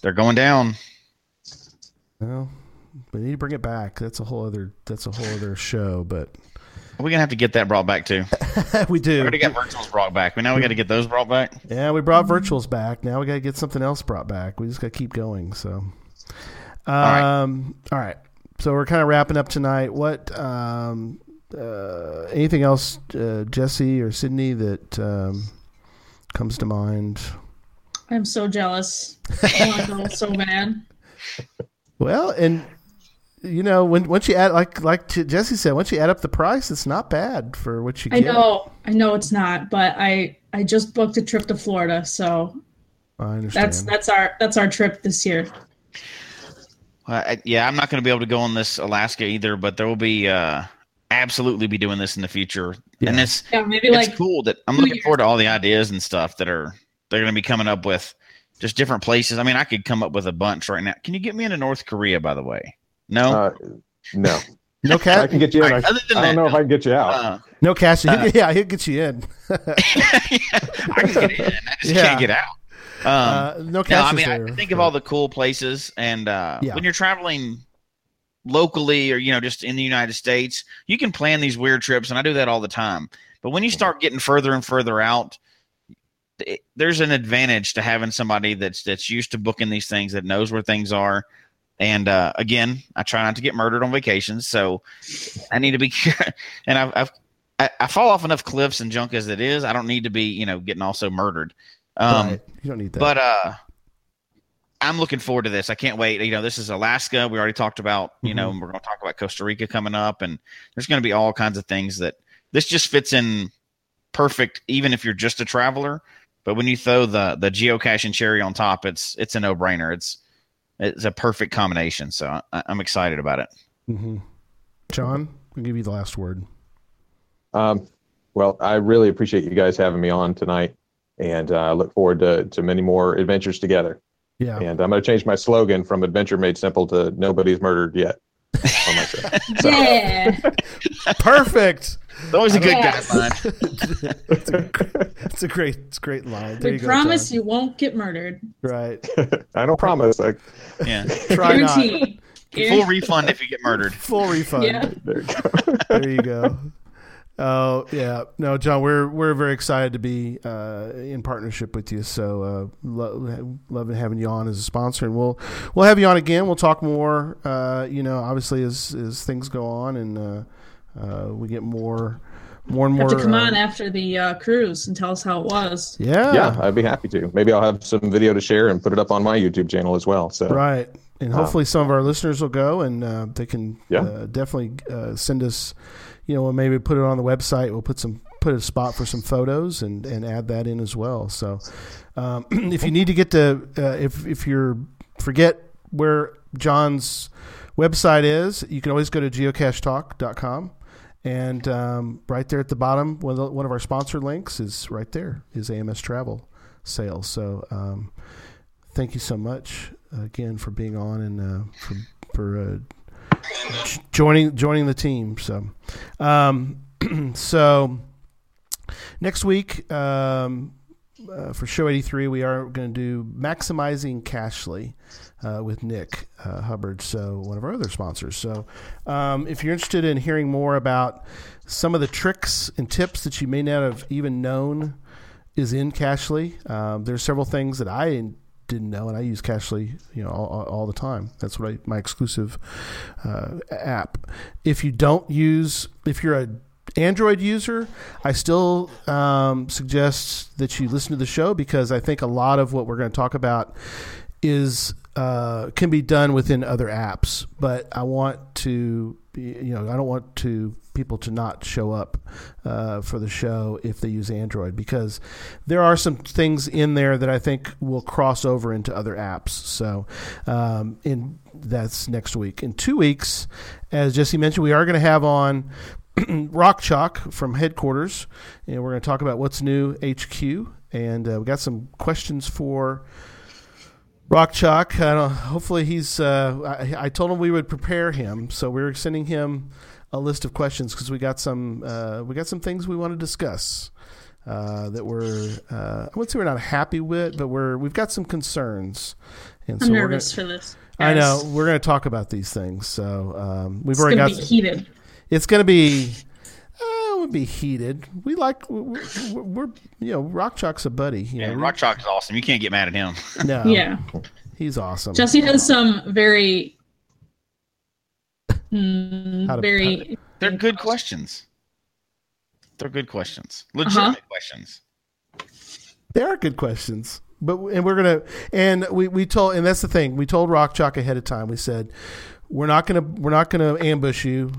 they're going down. Well, we need to bring it back. That's a whole other that's a whole other show, but We're gonna have to get that brought back too. <laughs> we do. We already got virtuals brought back, but now we got to get those brought back. Yeah, we brought virtuals back. Now we got to get something else brought back. We just got to keep going. So, um, all right. So we're kind of wrapping up tonight. What, um, uh, anything else, uh, Jesse or Sydney, that um, comes to mind? I'm so jealous. I want to so bad. Well, and you know, when once you add like like Jesse said, once you add up the price, it's not bad for what you I get. know, I know it's not, but I I just booked a trip to Florida, so I understand. that's that's our that's our trip this year. Well, I, yeah, I'm not going to be able to go on this Alaska either, but there will be uh, absolutely be doing this in the future. Yeah. And this Yeah, maybe it's like cool that I'm looking years. forward to all the ideas and stuff that are they're going to be coming up with just different places. I mean, I could come up with a bunch right now. Can you get me into North Korea, by the way? No. Uh, no, <laughs> no I can get you in. All right, I, other than I don't that, know if I can get you out. uh, No cash. Uh, yeah, he'll get you in. <laughs> <laughs> I can get in. I just Yeah. can't get out. Um, uh, no no, cash. I mean, there. I think of all the cool places, and uh, Yeah. when you're traveling locally or you know just in the United States, you can plan these weird trips, and I do that all the time. But when you start getting further and further out, it, there's an advantage to having somebody that's that's used to booking these things that knows where things are. And uh, again, I try not to get murdered on vacations, so I need to be. <laughs> and I've, I've I, I fall off enough cliffs and junk as it is. I don't need to be you know getting also murdered. Um, Right. You don't need that. but uh I'm looking forward to this. I can't wait. You know, this is Alaska. We already talked about, you know, we're going to talk about Costa Rica coming up and there's going to be all kinds of things that this just fits in perfect even if you're just a traveler, but when you throw the the geocaching cherry on top, it's it's a no-brainer. It's it's a perfect combination. So I, I'm excited about it. Mm-hmm. John, I'll give you the last word. Um, well, I really appreciate you guys having me on tonight, and uh, I look forward to, to many more adventures together. Yeah. And I'm going to change my slogan from "Adventure Made Simple" to "Nobody's Murdered Yet." on my show. <laughs> So, yeah, Perfect. It's always a good Yes. guideline. <laughs> it's, a, it's a great, it's a great line. There we you go, promise John. you won't get murdered. Right. <laughs> I don't promise. I, Yeah. Try not. Guarantee. Full refund if you get murdered. Full refund. Yeah. there you go. there you go. Oh yeah, no, John, we're we're very excited to be uh, in partnership with you. So uh, lo- loving having you on as a sponsor, and we'll we'll have you on again. We'll talk more. Uh, you know, obviously as as things go on and uh, uh, we get more more and more. Have to come uh, on after the uh, cruise and tell us how it was. Yeah, yeah, I'd be happy to. Maybe I'll have some video to share and put it up on my YouTube channel as well. So Right. And hopefully some of our listeners will go and uh, they can Yeah. uh, definitely uh, send us, you know, maybe put it on the website. We'll put some put a spot for some photos and, and add that in as well. So um, <clears throat> if you need to get to uh, if if you're forget where John's website is, you can always go to geocachetalk.com. And um, right there at the bottom, one of, the, one of our sponsor links is right there is AMS Travel Sales. So um, thank you so much again for being on and uh, for for uh, joining joining the team. So, um, <clears throat> so next week um, uh, for show eighty three, we are going to do maximizing Cachly. Uh, with Nick uh, Hubbard, so one of our other sponsors. So, um, if you're interested in hearing more about some of the tricks and tips that you may not have even known is in Cachly. Um, there's several things that I didn't know, and I use Cachly, you know, all, all, the time. That's what I, my exclusive uh, app. If you don't use, if you're a Android user, I still um, suggest that you listen to the show because I think a lot of what we're going to talk about is uh, can be done within other apps. But I want to, you know, I don't want to people to not show up uh, for the show if they use Android because there are some things in there that I think will cross over into other apps. So, um, in that's next week. In two weeks, as Jesse mentioned, we are going to have on. <clears throat> Rock Chalk from headquarters, and we're going to talk about what's new HQ. And uh, we got some questions for Rock Chalk. Hopefully, he's. Uh, I, I told him we would prepare him, so we're sending him a list of questions because we got some. Uh, we got some things we want to discuss uh, that we're. Uh, I wouldn't say we're not happy with, but we're we've got some concerns. And I'm so nervous gonna, for this. I know we're going to talk about these things. So um, we've It's already gonna got. be heated. It's going to be. Uh, it would be heated. We like we're, we're, we're you know Rock Chalk's a buddy. You Yeah, know, Rock Chalk is awesome. You can't get mad at him. No, Yeah, he's awesome. Jesse has some very, mm, How to- very. They're good questions. They're good questions. Legitimate questions. They are good questions. but and we're gonna and we we told and that's the thing we told Rock Chalk ahead of time. We said we're not gonna we're not gonna ambush you.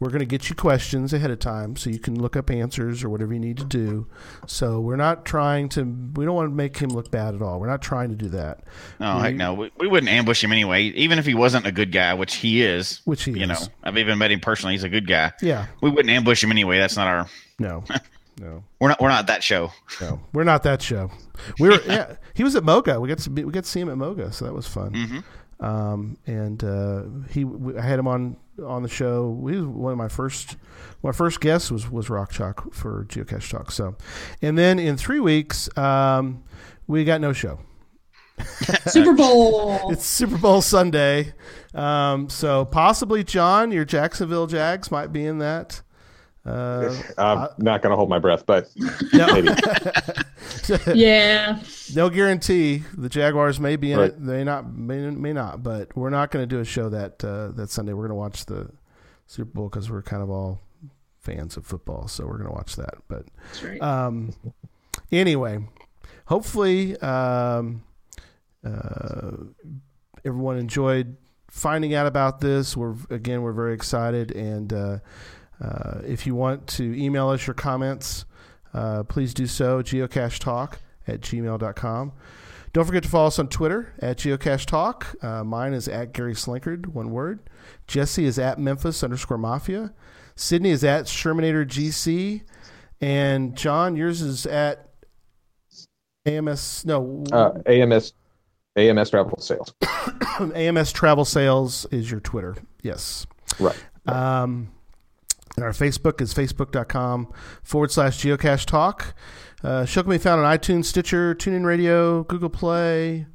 We're going to get you questions ahead of time so you can look up answers or whatever you need to do. So we're not trying to, we don't want to make him look bad at all. We're not trying to do that. No, We- heck no. We, we wouldn't ambush him anyway, even if he wasn't a good guy, which he is. Which he is you is. know, I've even met him personally. He's a good guy. Yeah. We wouldn't ambush him anyway. That's not our. No. <laughs> No. We're not. We're not that show. No, we're not that show. We were. yeah, he was at Moga. We got to be, we got to see him at Moga, so that was fun. Mm-hmm. Um, and uh, he, we, I had him on on the show. He was one of my first. My first guest was was Rock Chalk for Geocache Talk. So, and then in three weeks, um, we got no show. <laughs> Super Bowl. It's Super Bowl Sunday, um, so possibly John, your Jacksonville Jags might be in that. Uh, I'm not going to hold my breath, but no, maybe. <laughs> yeah. no guarantee. The Jaguars may be in Right. it. They not may, may not, but we're not going to do a show that uh, that Sunday. We're going to watch the Super Bowl because we're kind of all fans of football, so we're going to watch that. But That's right. um, anyway, hopefully, um, uh, everyone enjoyed finding out about this. We're again, we're very excited, and uh, if you want to email us your comments, uh, please do so. Geocache Talk at gmail.com. Don't forget to follow us on Twitter at Geocache Talk. Uh, mine is at Gary Slinkard, one word. Jesse is at Memphis underscore Mafia. Sydney is at Shermanator GC. And John, yours is at AMS, no, Uh, AMS, AMS travel sales. <coughs> AMS Travel Sales is your Twitter. Yes. Right. Um, and our Facebook is facebook.com forward slash geocache talk. Uh, show can be found on iTunes, Stitcher, TuneIn Radio, Google Play.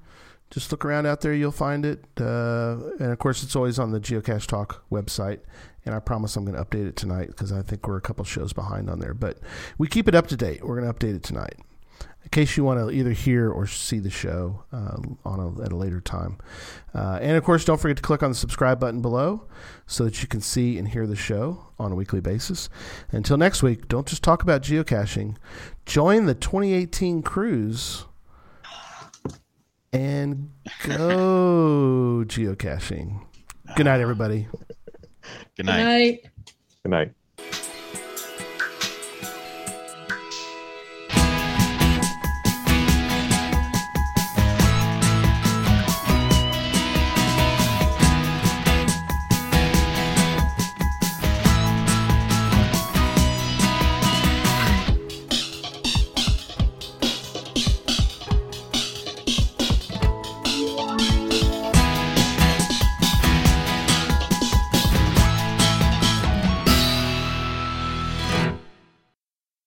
Just look around out there, you'll find it. Uh, and of course, it's always on the Geocache Talk website. And I promise I'm going to update it tonight because I think we're a couple shows behind on there. But we keep it up to date. We're going to update it tonight in case you want to either hear or see the show uh, on a, at a later time. Uh, and of course, don't forget to click on the subscribe button below so that you can see and hear the show on a weekly basis. Until next week, don't just talk about geocaching. Join the 2018 cruise and go <laughs> geocaching. Good night, everybody. Good night. Good night. night. Good night.